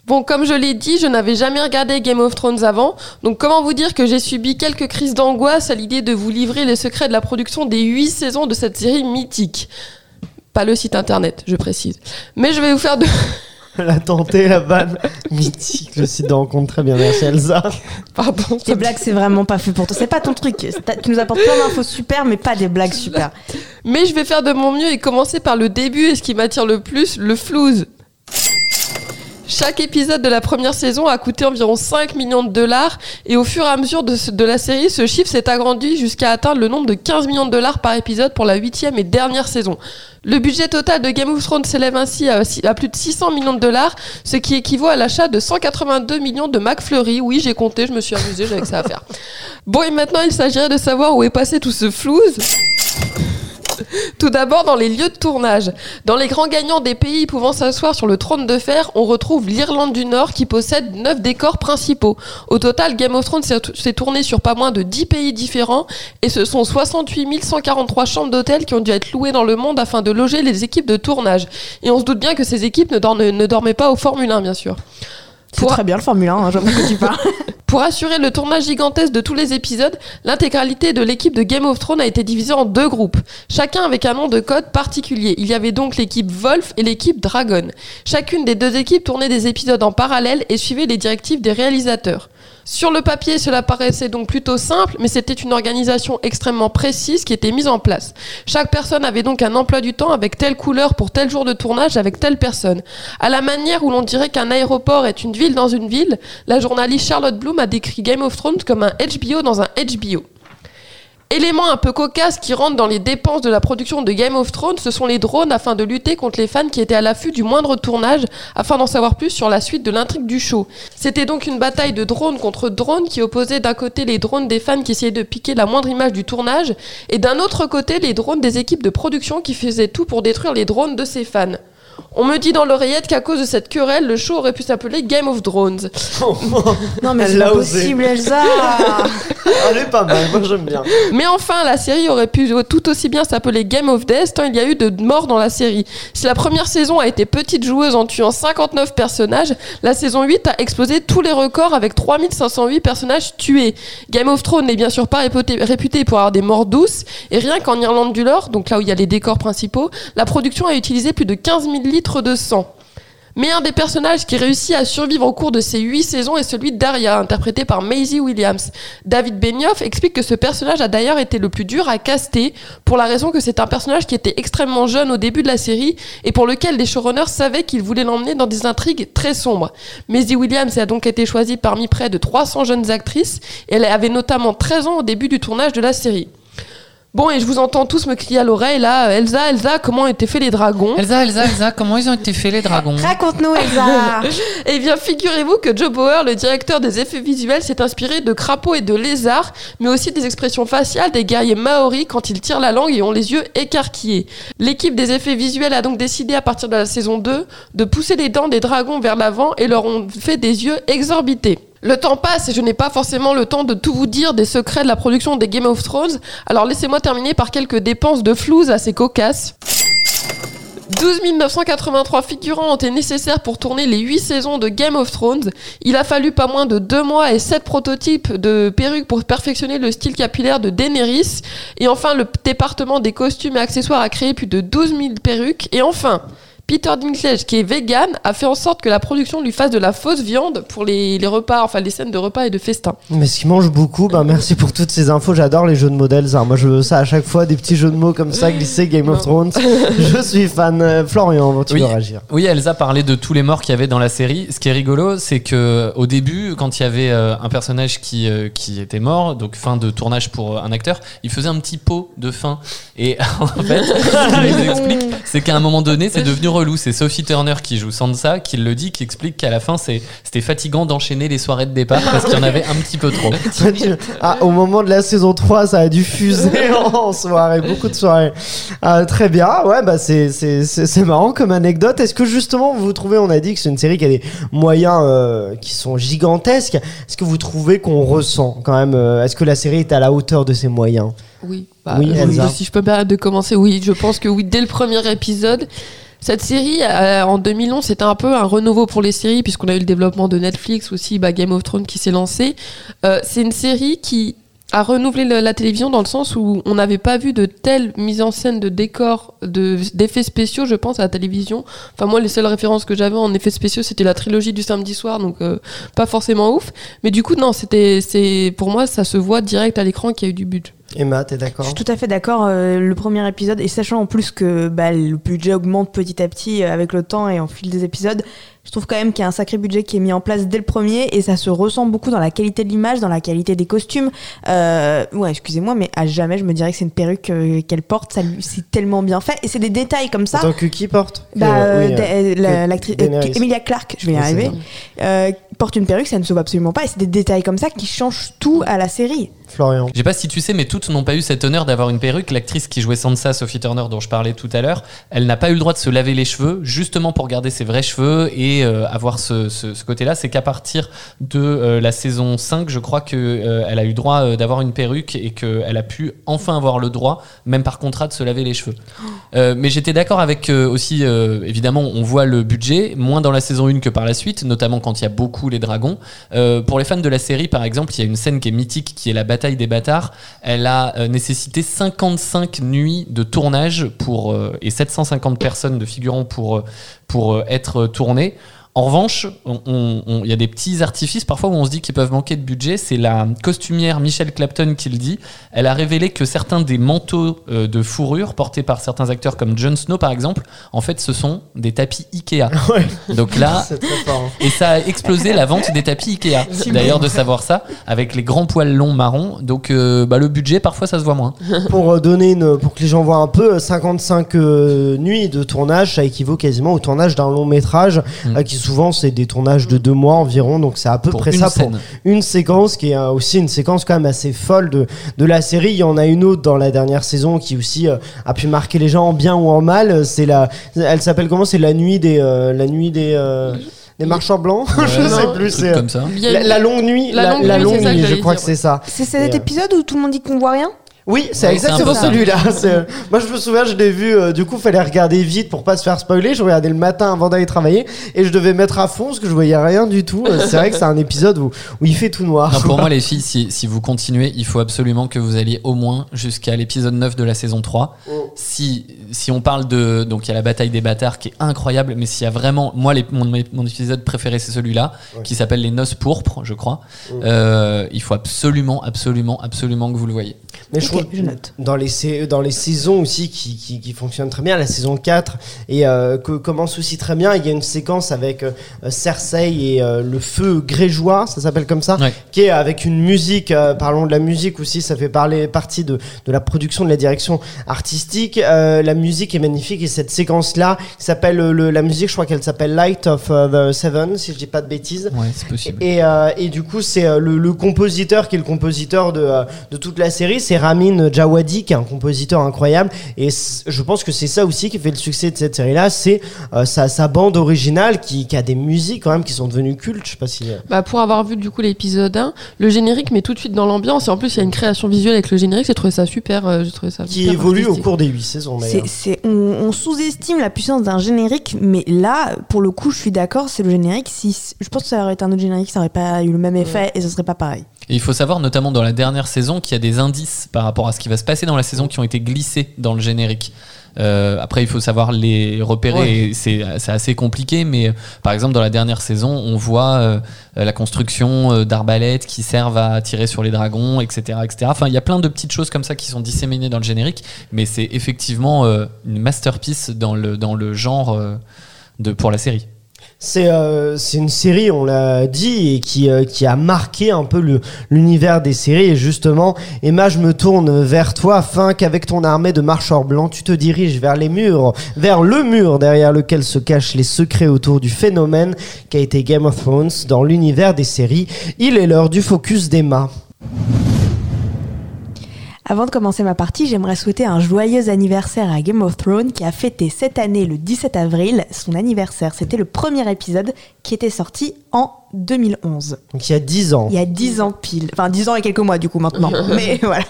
Bon, comme je l'ai dit, je n'avais jamais regardé Game of Thrones avant, donc comment vous dire que j'ai subi quelques crises d'angoisse à l'idée de vous livrer les secrets de la production des 8 saisons de cette série mythique? Pas le site internet, je précise. Mais je vais vous faire de... [laughs] [laughs] La tentée, la vanne, mythique, le site de rencontre. Très bien, merci Elsa. Pardon. Les blagues, c'est vraiment pas fait pour toi. C'est pas ton truc. Tu nous apportes plein d'infos super, mais pas des blagues super. Mais je vais faire de mon mieux et commencer par le début et ce qui m'attire le plus, le flouze. Chaque épisode de la première saison a coûté environ 5 millions de dollars et au fur et à mesure de, la série, ce chiffre s'est agrandi jusqu'à atteindre le nombre de 15 millions de dollars par épisode pour la huitième et dernière saison. Le budget total de Game of Thrones s'élève ainsi à, à plus de 600 millions de dollars, ce qui équivaut à l'achat de 182 millions de McFlurry. Oui, j'ai compté, je me suis amusé, j'avais que ça à faire. Bon, et maintenant, il s'agirait de savoir où est passé tout ce flouze. Tout d'abord dans les lieux de tournage. Dans les grands gagnants des pays pouvant s'asseoir sur le trône de fer, on retrouve l'Irlande du Nord qui possède 9 décors principaux. Au total, Game of Thrones s'est tourné sur pas moins de 10 pays différents et ce sont 68 143 chambres d'hôtel qui ont dû être louées dans le monde afin de loger les équipes de tournage. Et on se doute bien que ces équipes ne, ne dormaient pas au Formule 1 bien sûr. C'est Pour- très bien le Formule 1, hein, j'aime que tu parles. [laughs] [laughs] Pour assurer le tournage gigantesque de tous les épisodes, l'intégralité de l'équipe de Game of Thrones a été divisée en deux groupes, chacun avec un nom de code particulier. Il y avait donc l'équipe Wolf et l'équipe Dragon. Chacune des deux équipes tournait des épisodes en parallèle et suivait les directives des réalisateurs. Sur le papier, cela paraissait donc plutôt simple, mais c'était une organisation extrêmement précise qui était mise en place. Chaque personne avait donc un emploi du temps avec telle couleur pour tel jour de tournage avec telle personne. À la manière où l'on dirait qu'un aéroport est une ville dans une ville, la journaliste Charlotte Bloom a décrit Game of Thrones comme un HBO dans un HBO. Élément un peu cocasse qui rentre dans les dépenses de la production de Game of Thrones, ce sont les drones afin de lutter contre les fans qui étaient à l'affût du moindre tournage afin d'en savoir plus sur la suite de l'intrigue du show. C'était donc une bataille de drones contre drones qui opposait d'un côté les drones des fans qui essayaient de piquer la moindre image du tournage et d'un autre côté les drones des équipes de production qui faisaient tout pour détruire les drones de ces fans. On me dit dans l'oreillette qu'à cause de cette querelle, le show aurait pu s'appeler Game of Drones. [laughs] Non, mais Elle c'est pas possible, Elsa. [laughs] Elle est pas mal, moi j'aime bien. Mais enfin, la série aurait pu tout aussi bien s'appeler Game of Death tant il y a eu de morts dans la série. Si la première saison a été petite joueuse en tuant 59 personnages, la saison 8 a explosé tous les records avec 3508 personnages tués. Game of Thrones n'est bien sûr pas réputé, réputé pour avoir des morts douces, et rien qu'en Irlande du Nord, donc là où il y a les décors principaux, la production a utilisé plus de 15 000 litres de sang. Mais un des personnages qui réussit à survivre au cours de ces huit saisons est celui d'Arya, interprété par Maisie Williams. David Benioff explique que ce personnage a d'ailleurs été le plus dur à caster, pour la raison que c'est un personnage qui était extrêmement jeune au début de la série, et pour lequel les showrunners savaient qu'ils voulaient l'emmener dans des intrigues très sombres. Maisie Williams a donc été choisie parmi près de 300 jeunes actrices, et elle avait notamment 13 ans au début du tournage de la série. Bon, et je vous entends tous me crier à l'oreille là, Elsa, Elsa, comment ont été faits les dragons Elsa, Elsa, Elsa, comment ils ont été faits les dragons Raconte-nous, Elsa. [laughs] Eh bien, figurez-vous que Joe Bauer, le directeur des effets visuels, s'est inspiré de crapauds et de lézards, mais aussi des expressions faciales des guerriers maoris quand ils tirent la langue et ont les yeux écarquillés. L'équipe des effets visuels a donc décidé à partir de la saison 2 de pousser les dents des dragons vers l'avant et leur ont fait des yeux exorbités. Le temps passe et je n'ai pas forcément le temps de tout vous dire des secrets de la production des Game of Thrones, alors laissez-moi terminer par quelques dépenses de flouze assez cocasses. 12 983 figurants ont été nécessaires pour tourner les 8 saisons de Game of Thrones. Il a fallu pas moins de 2 mois et 7 prototypes de perruques pour perfectionner le style capillaire de Daenerys. Et enfin, le département des costumes et accessoires a créé plus de 12 000 perruques. Et enfin, Peter Dinklage, qui est vegan, a fait en sorte que la production lui fasse de la fausse viande pour les, les repas, enfin les scènes de repas et de festins. Mais ce qui mange beaucoup, bah merci pour toutes ces infos. J'adore les jeux de mots d'Elsa. Moi je veux ça à chaque fois, des petits jeux de mots comme ça glissés Game of Thrones. [laughs] je suis fan. Euh, Florian, tu Oui. veux réagir Oui, Elsa parlait de tous les morts qu'il y avait dans la série. Ce qui est rigolo, c'est que au début, quand il y avait euh, un personnage qui, euh, qui était mort, donc fin de tournage pour un acteur, il faisait un petit pot de fin. Et [laughs] en fait, ce qu'il nous explique, c'est qu'à un moment donné, c'est devenu relou. C'est Sophie Turner qui joue Sansa, qui le dit, qui explique qu'à la fin, c'était fatigant d'enchaîner les soirées de départ parce qu'il y en avait un petit peu trop. [laughs] [laughs] Ah, au moment de la saison 3, ça a dû fuser [laughs] en soirée, beaucoup de soirées. Ah, très bien, ouais, bah c'est, c'est, c'est, c'est marrant comme anecdote. Est-ce que justement, vous trouvez, on a dit que c'est une série qui a des moyens euh, qui sont gigantesques. Est-ce que vous trouvez qu'on ressent quand même, euh, est-ce que la série est à la hauteur de ses moyens? Oui, bah, Oui, si je peux me permettre de commencer, oui, je pense que oui, dès le premier épisode. Cette série, euh, en 2011, c'était un peu un renouveau pour les séries, puisqu'on a eu le développement de Netflix aussi, bah, Game of Thrones qui s'est lancé. Euh, c'est une série qui a renouvelé la télévision dans le sens où on n'avait pas vu de telle mise en scène de décors, de- d'effets spéciaux, je pense, à la télévision. Enfin, moi, les seules références que j'avais en effets spéciaux, c'était la trilogie du samedi soir, donc euh, pas forcément ouf. Mais du coup, non, c'était, c'est, pour moi, ça se voit direct à l'écran qu'il y a eu du but. Emma, t'es Je d'accord suis tout à fait d'accord. euh, le premier épisode, et sachant en plus que bah, le budget augmente petit à petit euh, avec le temps et en fil des épisodes, je trouve quand même qu'il y a un sacré budget qui est mis en place dès le premier et ça se ressent beaucoup dans la qualité de l'image, dans la qualité des costumes. Euh, ouais, excusez-moi, mais à jamais je me dirais que c'est une perruque qu'elle porte. Ça, c'est tellement bien fait et c'est des détails comme ça. Tant que qui porte Bah, oui, euh, l'actrice. Emilia Clarke, je vais y arriver, porte une perruque, ça ne se voit absolument pas et c'est des détails comme ça qui changent tout à la série. Florian. Je sais pas si tu sais, mais toutes n'ont pas eu cet honneur d'avoir une perruque. L'actrice qui jouait Sansa, Sophie Turner, dont je parlais tout à l'heure, elle n'a pas eu le droit de se laver les cheveux, justement pour garder ses vrais cheveux et euh, avoir ce, ce- ce côté-là. C'est qu'à partir de euh, la saison 5, je crois qu'elle a eu droit euh, d'avoir une perruque et qu'elle a pu enfin avoir le droit, même par contrat, de se laver les cheveux. Euh, mais j'étais d'accord avec euh, aussi, euh, évidemment, on voit le budget, moins dans la saison 1 que par la suite, notamment quand il y a beaucoup dragons. Euh, pour les fans de la série, par exemple, il y a une scène qui est mythique, qui est la bataille des bâtards. Elle a euh, nécessité 55 nuits de tournage pour, euh, et 750 personnes de figurants pour, pour être tournées. En revanche, il y a des petits artifices parfois où on se dit qu'ils peuvent manquer de budget. C'est la costumière Michelle Clapton qui le dit. Elle a révélé que certains des manteaux euh, de fourrure portés par certains acteurs comme Jon Snow par exemple, en fait ce sont des tapis Ikea. [laughs] Ouais. Donc là, [laughs] hein. et ça a explosé la vente des tapis Ikea. [laughs] D'ailleurs de savoir ça, avec les grands poils longs marrons. Donc euh, bah, le budget parfois ça se voit moins. pour euh, donner une, pour que les gens voient un peu, euh, 55 euh, nuits de tournage, ça équivaut quasiment au tournage d'un long métrage, Mm. qui souvent c'est des tournages de deux mois environ, donc c'est à peu Pour près ça scène. pour une séquence qui est euh, aussi une séquence quand même assez folle de, de la série. Il y en a une autre dans la dernière saison qui aussi euh, a pu marquer les gens en bien ou en mal. C'est la, elle s'appelle comment? C'est la nuit des, euh, la nuit des, euh, des marchands blancs. [laughs] Je Ouais, sais non, plus. C'est la, longue nuit. La La, longue la nuit, longue. Je crois dire, que c'est ça. C'est cet Et, épisode où tout le monde dit qu'on voit rien? Oui, c'est exactement celui-là. [laughs] Euh, Moi, je me souviens, je l'ai vu. euh, du coup, fallait regarder vite pour pas se faire spoiler. Je regardais le matin avant d'aller travailler et je devais mettre à fond parce que je voyais rien du tout. Euh, C'est vrai que c'est un épisode où, où il fait tout noir. Non, pour moi, [laughs] les filles, si, si vous continuez, il faut absolument que vous alliez au moins jusqu'à l'épisode 9 de la saison 3. Oh. Si, si on parle de. Donc, il y a la bataille des bâtards qui est incroyable, mais s'il y a vraiment. Moi, les- mon, mon épisode préféré, c'est celui-là, Ouais. qui s'appelle Les Noces Pourpres, je crois. Euh, il faut absolument, absolument, absolument que vous le voyez. Mais je trouve je note. dans les dans les saisons aussi qui, qui, qui fonctionnent très bien, la saison 4 et euh, que commence aussi très bien. Il y a une séquence avec euh, Cersei et euh, le feu grégeois, ça s'appelle comme ça, Ouais. qui est avec une musique. euh, parlons de la musique aussi, ça fait parler partie de, de la production, de la direction artistique. Euh, la musique est magnifique et cette séquence là qui s'appelle le- la musique, je crois qu'elle s'appelle Light of the Seven, si je dis pas de bêtises. Ouais, c'est possible. Et, euh, et du coup, c'est euh, le, le compositeur qui est le compositeur de, de toute la série, c'est Ramin Djawadi, qui est un compositeur incroyable. Et je pense que c'est ça aussi qui fait le succès de cette série-là, c'est euh, sa, sa bande originale qui, qui a des musiques quand même qui sont devenues cultes. Je sais pas si. euh, Bah, pour avoir vu du coup l'épisode 1, le générique met tout de suite dans l'ambiance et en plus il y a une création visuelle avec le générique, j'ai trouvé ça super. euh, j'ai trouvé ça qui évolue au cours des huit saisons on sous-estime la puissance d'un générique, mais là, pour le coup, je suis d'accord, c'est le générique. Si, je pense que ça aurait été un autre générique, ça aurait pas eu le même effet et ce serait pas pareil. Et il faut savoir, notamment dans la dernière saison, qu'il y a des indices par rapport à ce qui va se passer dans la saison qui ont été glissés dans le générique. Euh, après, il faut savoir les repérer. Ouais. et C'est assez compliqué, mais euh, par exemple, dans la dernière saison, on voit euh, euh, la construction euh, d'arbalètes qui servent à tirer sur les dragons, etc., etc. Enfin, il y a plein de petites choses comme ça qui sont disséminées dans le générique, mais c'est effectivement euh, une masterpiece dans le, dans le genre euh, de, pour la série. C'est euh, c'est une série, on l'a dit, et qui, euh, a marqué un peu l'univers des séries. Et justement, Emma, je me tourne vers toi afin qu'avec ton armée de marcheurs blancs, tu te diriges vers les murs, vers le mur derrière lequel se cachent les secrets autour du phénomène qu'a été Game of Thrones dans l'univers des séries. Il est l'heure du focus d'Emma. Avant de commencer ma partie, j'aimerais souhaiter un joyeux anniversaire à Game of Thrones qui a fêté cette année le 17 avril son anniversaire. C'était le premier épisode qui était sorti en 2011. Donc il y a 10 ans. Il y a 10 ans pile. Enfin 10 ans et quelques mois du coup maintenant. [laughs] Mais voilà.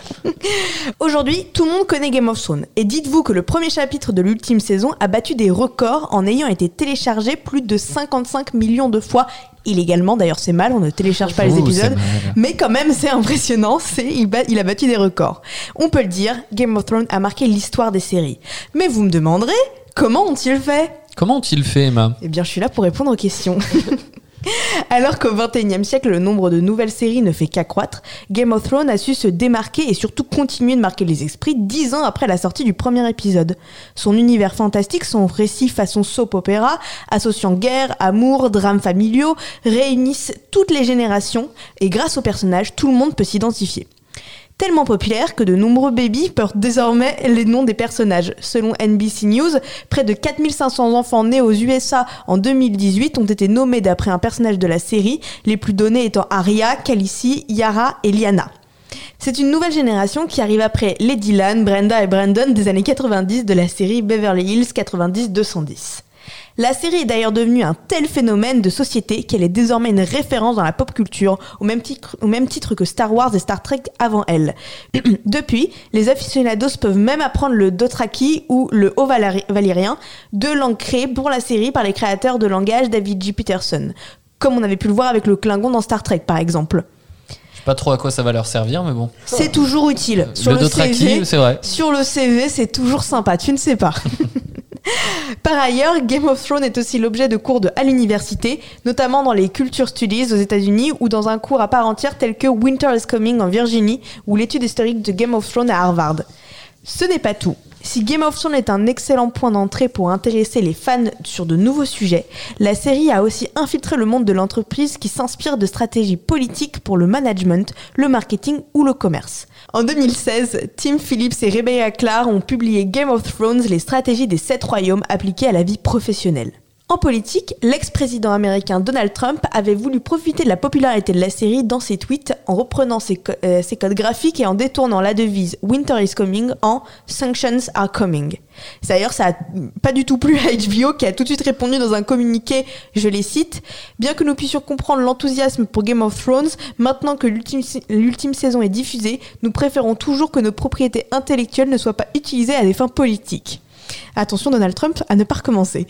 Aujourd'hui, tout le monde connaît Game of Thrones. Et dites-vous que le premier chapitre de l'ultime saison a battu des records en ayant été téléchargé plus de 55 millions de fois illégalement. D'ailleurs c'est mal, on ne télécharge pas les c'est épisodes. Mais quand même, c'est impressionnant. C'est il, bat- il a battu des records. On peut le dire, Game of Thrones a marqué l'histoire des séries. Mais vous me demanderez, comment ont-ils fait? Comment ont-ils fait, Emma? Eh bien, je suis là pour répondre aux questions. [laughs] [laughs] Alors qu'au XXIe siècle, le nombre de nouvelles séries ne fait qu'accroître, Game of Thrones a su se démarquer et surtout continuer de marquer les esprits dix ans après la sortie du premier épisode. Son univers fantastique, son récit façon soap opéra, associant guerre, amour, drames familiaux, réunissent toutes les générations et grâce aux personnages, tout le monde peut s'identifier. Tellement populaire que de nombreux babies portent désormais les noms des personnages. Selon NBC News, près de 4500 enfants nés aux USA en 2018 ont été nommés d'après un personnage de la série, les plus donnés étant Arya, Khaleesi, Yara et Lyanna. C'est une nouvelle génération qui arrive après les Dylan, Brenda et Brandon des années 90 de la série Beverly Hills 90-210. La série est d'ailleurs devenue un tel phénomène de société qu'elle est désormais une référence dans la pop culture, au même titre, au même titre que Star Wars et Star Trek avant elle. [clears throat] Depuis, les aficionados peuvent même apprendre le Dothraki ou le Haut Valyrien, deux langues créées pour la série par les créateurs de langage David J. Peterson, comme on avait pu le voir avec le Klingon dans Star Trek par exemple. Je sais pas trop à quoi ça va leur servir, mais bon. C'est toujours utile. Sur le le, CV, c'est vrai. sur le CV, c'est toujours sympa, tu ne sais pas. [laughs] Par ailleurs, Game of Thrones est aussi l'objet de cours de, à l'université, notamment dans les Culture Studies aux États-Unis ou dans un cours à part entière tel que Winter is Coming en Virginie ou l'étude historique de Game of Thrones à Harvard. Ce n'est pas tout. Si Game of Thrones est un excellent point d'entrée pour intéresser les fans sur de nouveaux sujets, la série a aussi infiltré le monde de l'entreprise qui s'inspire de stratégies politiques pour le management, le marketing ou le commerce. En 2016, Tim Phillips et Rebecca Clark ont publié Game of Thrones, les stratégies des sept royaumes appliquées à la vie professionnelle. En politique, l'ex-président américain Donald Trump avait voulu profiter de la popularité de la série dans ses tweets en reprenant ses, euh, codes graphiques et en détournant la devise Winter is coming en Sanctions are coming. D'ailleurs, ça a pas du tout plu à HBO qui a tout de suite répondu dans un communiqué, je les cite, Bien que nous puissions comprendre l'enthousiasme pour Game of Thrones, maintenant que l'ultime saison est diffusée, nous préférons toujours que nos propriétés intellectuelles ne soient pas utilisées à des fins politiques. Attention Donald Trump à ne pas recommencer.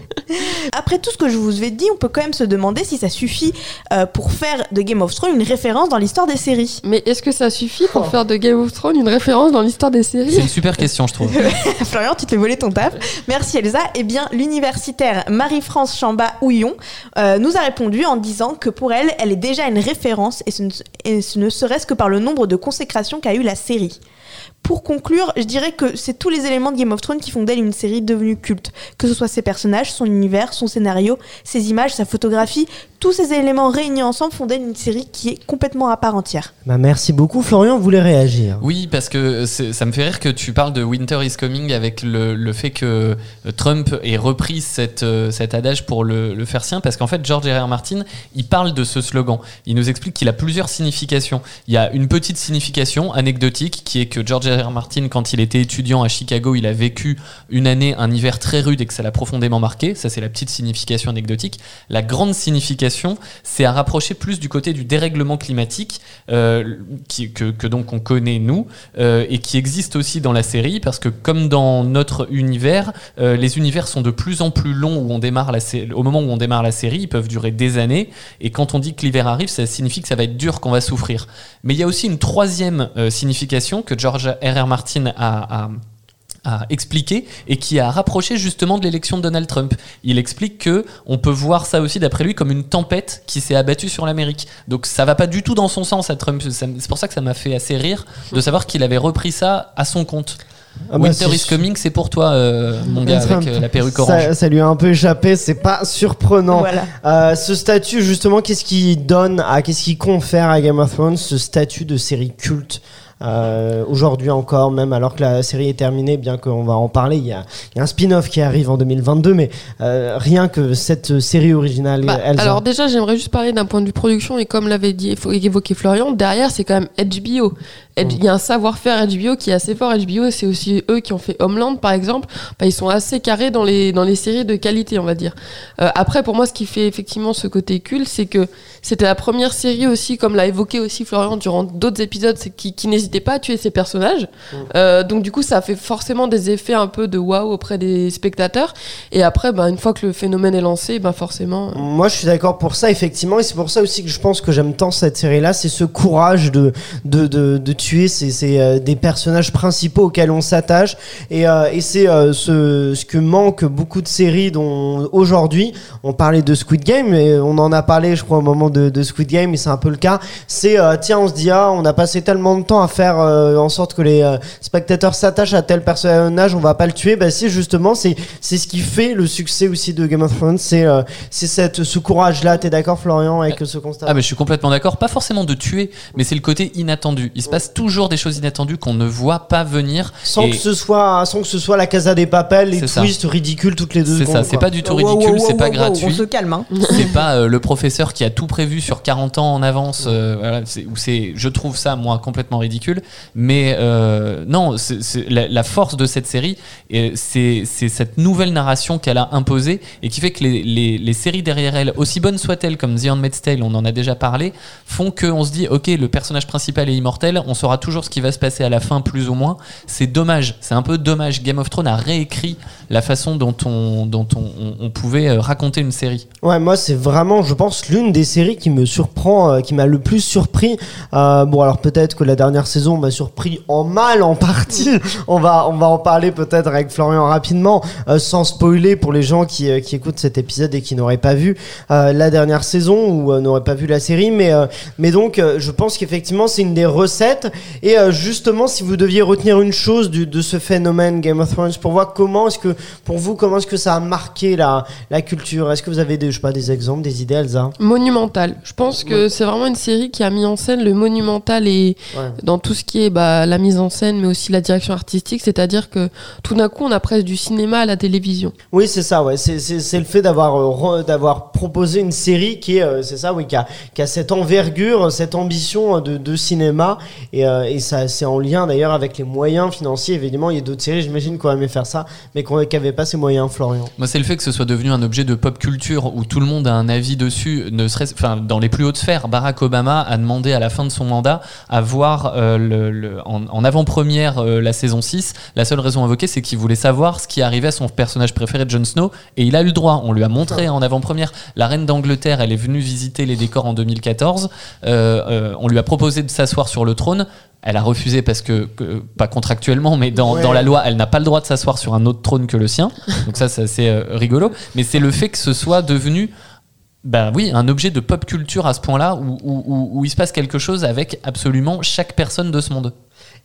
[laughs] Après tout ce que je vous ai dit, on peut quand même se demander si ça suffit euh, pour faire de Game of Thrones une référence dans l'histoire des séries. Mais est-ce que ça suffit pour faire de Game of Thrones une référence dans l'histoire des C'est séries une super question, je trouve. [laughs] Florian, tu te fais voler ton taf. Merci Elsa. Eh bien, l'universitaire Marie-France Chamba-Houillon euh, nous a répondu en disant que pour elle, elle est déjà une référence et ce ne, et ce ne serait-ce que par le nombre de consécrations qu'a eu la série. Pour conclure, je dirais que c'est tous les éléments de Game of Thrones qui font d'elle une série devenue culte. Que ce soit ses personnages, son univers, son scénario, ses images, sa photographie, tous ces éléments réunis ensemble font d'elle une série qui est complètement à part entière. Bah, merci beaucoup. Florian voulait réagir? Oui, parce que ça me fait rire que tu parles de Winter is Coming avec le, le fait que euh, Trump ait repris cette, euh, cet adage pour le, le faire sien, parce qu'en fait, George R. R. Martin, il parle de ce slogan. Il nous explique qu'il a plusieurs significations. Il y a une petite signification anecdotique qui est que George R. R. Martin, quand il était étudiant à Chicago, il a vécu une année, un hiver très rude et que ça l'a profondément marqué. Ça, c'est la petite signification anecdotique. La grande signification, c'est à rapprocher plus du côté du dérèglement climatique euh, que, donc on connaît nous euh, et qui existe aussi dans la série parce que comme dans notre univers, euh, les univers sont de plus en plus longs où on démarre au moment où on démarre la série, ils peuvent durer des années et quand on dit que l'hiver arrive, ça signifie que ça va être dur, qu'on va souffrir. Mais il y a aussi une troisième signification que George R. R. Martin a a expliqué et qui a rapproché justement de l'élection de Donald Trump. Il explique que on peut voir ça aussi d'après lui comme une tempête qui s'est abattue sur l'Amérique. Donc ça va pas du tout dans son sens à Trump. C'est pour ça que ça m'a fait assez rire de savoir qu'il avait repris ça à son compte. Ah bah, Winter is. Coming, c'est pour toi, euh, mon gars, Ça- avec euh, la perruque orange. Ça, ça lui a un peu échappé, c'est pas surprenant. Voilà. Euh, ce statut, justement, qu'est-ce qui donne à, qu'est-ce qui confère à Game of Thrones ce statut de série culte euh, aujourd'hui encore, même alors que la série est terminée, bien qu'on va en parler, il y a, il y a un spin-off qui arrive en 2022, mais euh, rien que cette série originale, Bah, Elsa. alors déjà, j'aimerais juste parler d'un point de vue production et comme l'avait dit évoqué Florian, derrière c'est quand même HBO. Il y a un savoir-faire HBO qui est assez fort. HBO, c'est aussi eux qui ont fait Homeland par exemple. Bah, ils sont assez carrés dans les dans les séries de qualité, on va dire. Euh, après, pour moi, ce qui fait effectivement ce côté culte, c'est que c'était la première série aussi, comme l'a évoqué aussi Florian durant d'autres épisodes, c'est qui, qui n'hésitait pas à tuer ses personnages. Euh, donc du coup, ça fait forcément des effets un peu de waouh auprès des spectateurs. Et après, bah, une fois que le phénomène est lancé, bah, forcément. euh, Moi, je suis d'accord pour ça, effectivement, et c'est pour ça aussi que je pense que j'aime tant cette série-là, c'est ce courage de, de, de, de tuer ces, ces, euh, des personnages principaux auxquels on s'attache, et, euh, et c'est euh, ce, ce que manque beaucoup de séries dont aujourd'hui, on parlait de Squid Game, et on en a parlé, je crois, au moment de, de Squid Game, et c'est un peu le cas, c'est, tiens, on se dit, ah, on a passé tellement de temps à faire en sorte que les spectateurs s'attachent à tel personnage, on va pas le tuer, bah si, justement, c'est c'est ce qui fait le succès aussi de Game of Thrones, c'est c'est cette ce courage là t'es d'accord Florian avec ce constat? Ah mais je suis complètement d'accord, pas forcément de tuer, mais c'est le côté inattendu. Il se passe toujours des choses inattendues qu'on ne voit pas venir. sans et que ce soit sans que ce soit la Casa des Papels les twists ridicules toutes les deux C'est ça, c'est pas du tout Wow, wow, ridicule, wow, c'est pas wow, gratuit. On se calme, hein. [laughs] c'est pas euh, le professeur qui a tout prévu sur 40 ans en avance euh, voilà, c'est- ou c'est je trouve ça moi complètement ridicule mais euh, non la, la force de cette série et c'est cette nouvelle narration qu'elle a imposée et qui fait que les, les, les séries derrière elle aussi bonnes soient-elles comme The Handmaid's Tale on en a déjà parlé font qu'on se dit ok le personnage principal est immortel on saura toujours ce qui va se passer à la fin plus ou moins c'est dommage c'est un peu dommage Game of Thrones a réécrit la façon dont on dont on, pouvait euh, raconter une série Ouais, moi c'est vraiment, je pense, l'une des séries qui me surprend, euh, qui m'a le plus surpris. Euh, bon, alors peut-être que la dernière saison m'a surpris en mal en partie. [laughs] on va, on va en parler peut-être avec Florian rapidement, euh, sans spoiler pour les gens qui, qui écoutent cet épisode et qui n'auraient pas vu la dernière saison ou n'auraient pas vu la série. Mais, mais donc, je pense qu'effectivement c'est une des recettes. Et euh, justement, si vous deviez retenir une chose du- de ce phénomène Game of Thrones, pour voir comment est-ce que, pour vous, comment est-ce que ça a marqué la, la culture? Est-ce que vous avez des, je sais pas, des exemples, des idées, Elsa? Monumental. Je pense que c'est vraiment une série qui a mis en scène le monumental et Ouais. dans tout ce qui est bah, la mise en scène, mais aussi la direction artistique. C'est-à-dire que tout d'un coup, on a presque du cinéma à la télévision. Oui, c'est ça, ouais. C'est, c'est, c'est le fait d'avoir, euh, d'avoir proposé une série qui est, euh, c'est ça, oui, qui a, qui a cette envergure, cette ambition de, de cinéma. Et, euh, et ça, c'est en lien d'ailleurs avec les moyens financiers. Évidemment, il y a d'autres séries, j'imagine, qu'on aimait faire ça, mais qu'on, qui n'avaient pas ces moyens, Florian. Moi, c'est le fait que ce soit devenu un objet de pop culture où tout le monde a un avis dessus, ne serait enfin, dans les plus hautes sphères. Barack Obama a demandé à la fin de son mandat à voir euh, en, avant-première euh, la saison 6. La seule raison invoquée, c'est qu'il voulait savoir ce qui arrivait à son personnage préféré, Jon Snow, et il a eu le droit. On lui a montré en avant-première. La reine d'Angleterre, elle est venue visiter les décors en 2014. Euh, euh, on lui a proposé de s'asseoir sur le trône. Elle a refusé parce que, que- pas contractuellement, mais dans, Ouais. dans la loi, elle n'a pas le droit de s'asseoir sur un autre trône que le sien. Donc ça, c'est assez euh, rigolo. Mais c'est le fait que ce soit devenu, ben oui, un objet de pop culture à ce point-là où, où- où- où il se passe quelque chose avec absolument chaque personne de ce monde.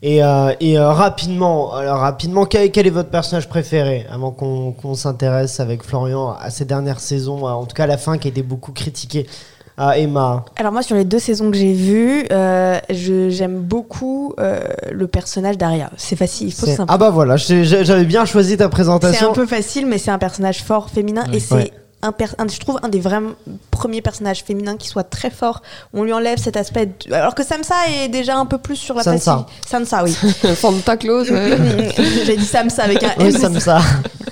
Et, euh, et euh, rapidement, alors rapidement, quel, quel est votre personnage préféré avant qu'on, s'intéresse avec Florian à ces dernières saisons, en tout cas à la fin qui a été beaucoup critiquée. Ah, Emma. Alors moi sur les deux saisons que j'ai vues, euh, je- j'aime beaucoup euh, le personnage d'Aria. C'est facile, il faut C'est- ça- Ah bah voilà, j'ai- j'ai- j'avais bien choisi ta C'est présentation. un peu facile, mais c'est un personnage fort féminin Oui. et c'est Ouais. un, per- un- je trouve un des vrais premiers personnages féminins qui soit très fort. On lui enlève cet aspect, de- alors que Samsa est déjà un peu plus sur la Sansa. facilité. Sansa, oui. [laughs] Santa Claus. ouais. [laughs] j'ai dit Samsa avec un Oui, M. ça me ça.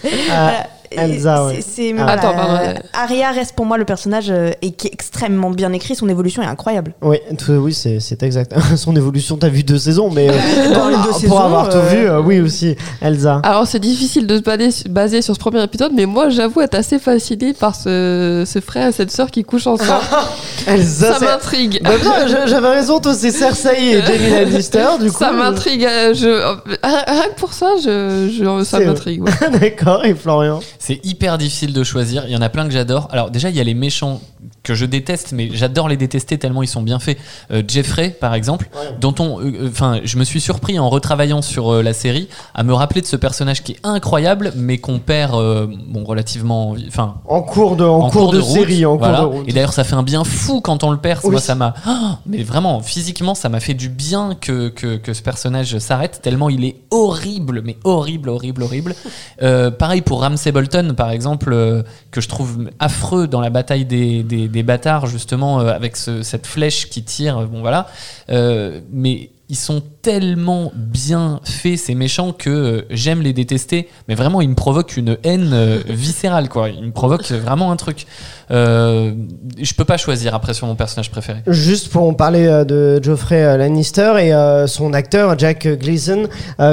Voilà. Elsa, ouais. c'est- Ah. Attends, pardon, euh. Arya reste pour moi le personnage euh, et qui est extrêmement bien écrit. Son évolution est incroyable. Oui, tout- oui, c'est c'est exact. [laughs] Son évolution, t'as vu deux saisons, mais euh, [laughs] Dans les deux pour saisons, avoir tout euh, vu, euh, oui aussi, Elsa. Alors c'est difficile de se baser, baser sur ce premier épisode, mais moi j'avoue être assez fasciné par ce, ce frère et cette sœur qui couchent ensemble. [laughs] Elsa, ça c'est- m'intrigue. Bah, non, je- j'avais raison, toi c'est Cersei et Jamie Lannister, du coup. Ça m'intrigue. euh, Je... Rien que pour ça, je, je- ça C'est- m'intrigue. ouais. D'accord, et Florian? C'est hyper difficile de choisir. Il y en a plein que j'adore. Alors déjà, il y a les méchants que je déteste, mais j'adore les détester tellement ils sont bien faits. Euh, Jeffrey, par exemple, dont on, euh, enfin, je me suis surpris en retravaillant sur euh, la série à me rappeler de ce personnage qui est incroyable, mais qu'on perd, euh, bon, relativement, enfin, En cours de, en en cours de, route, série, en voilà. cours de route. Et d'ailleurs, ça fait un bien fou quand on le perd. Oui. Moi, ça m'a. Ah, [gasps] mais vraiment, physiquement, ça m'a fait du bien que, que, que ce personnage s'arrête, tellement il est horrible, mais horrible, horrible, horrible. [laughs] Euh, pareil pour Ramsay Bolton, par exemple, euh, que je trouve affreux dans la bataille des, des, des bâtards, justement, euh, avec ce- cette flèche qui tire. Bon, voilà. Euh, mais. Ils sont tellement bien faits, ces méchants, que euh, j'aime les détester. Mais vraiment, ils me provoquent une haine viscérale, quoi. Ils me provoquent vraiment un truc. Euh, je peux pas choisir après sur mon personnage préféré. Juste pour en parler euh, de Geoffrey euh, Lannister et euh, son acteur Jack Gleason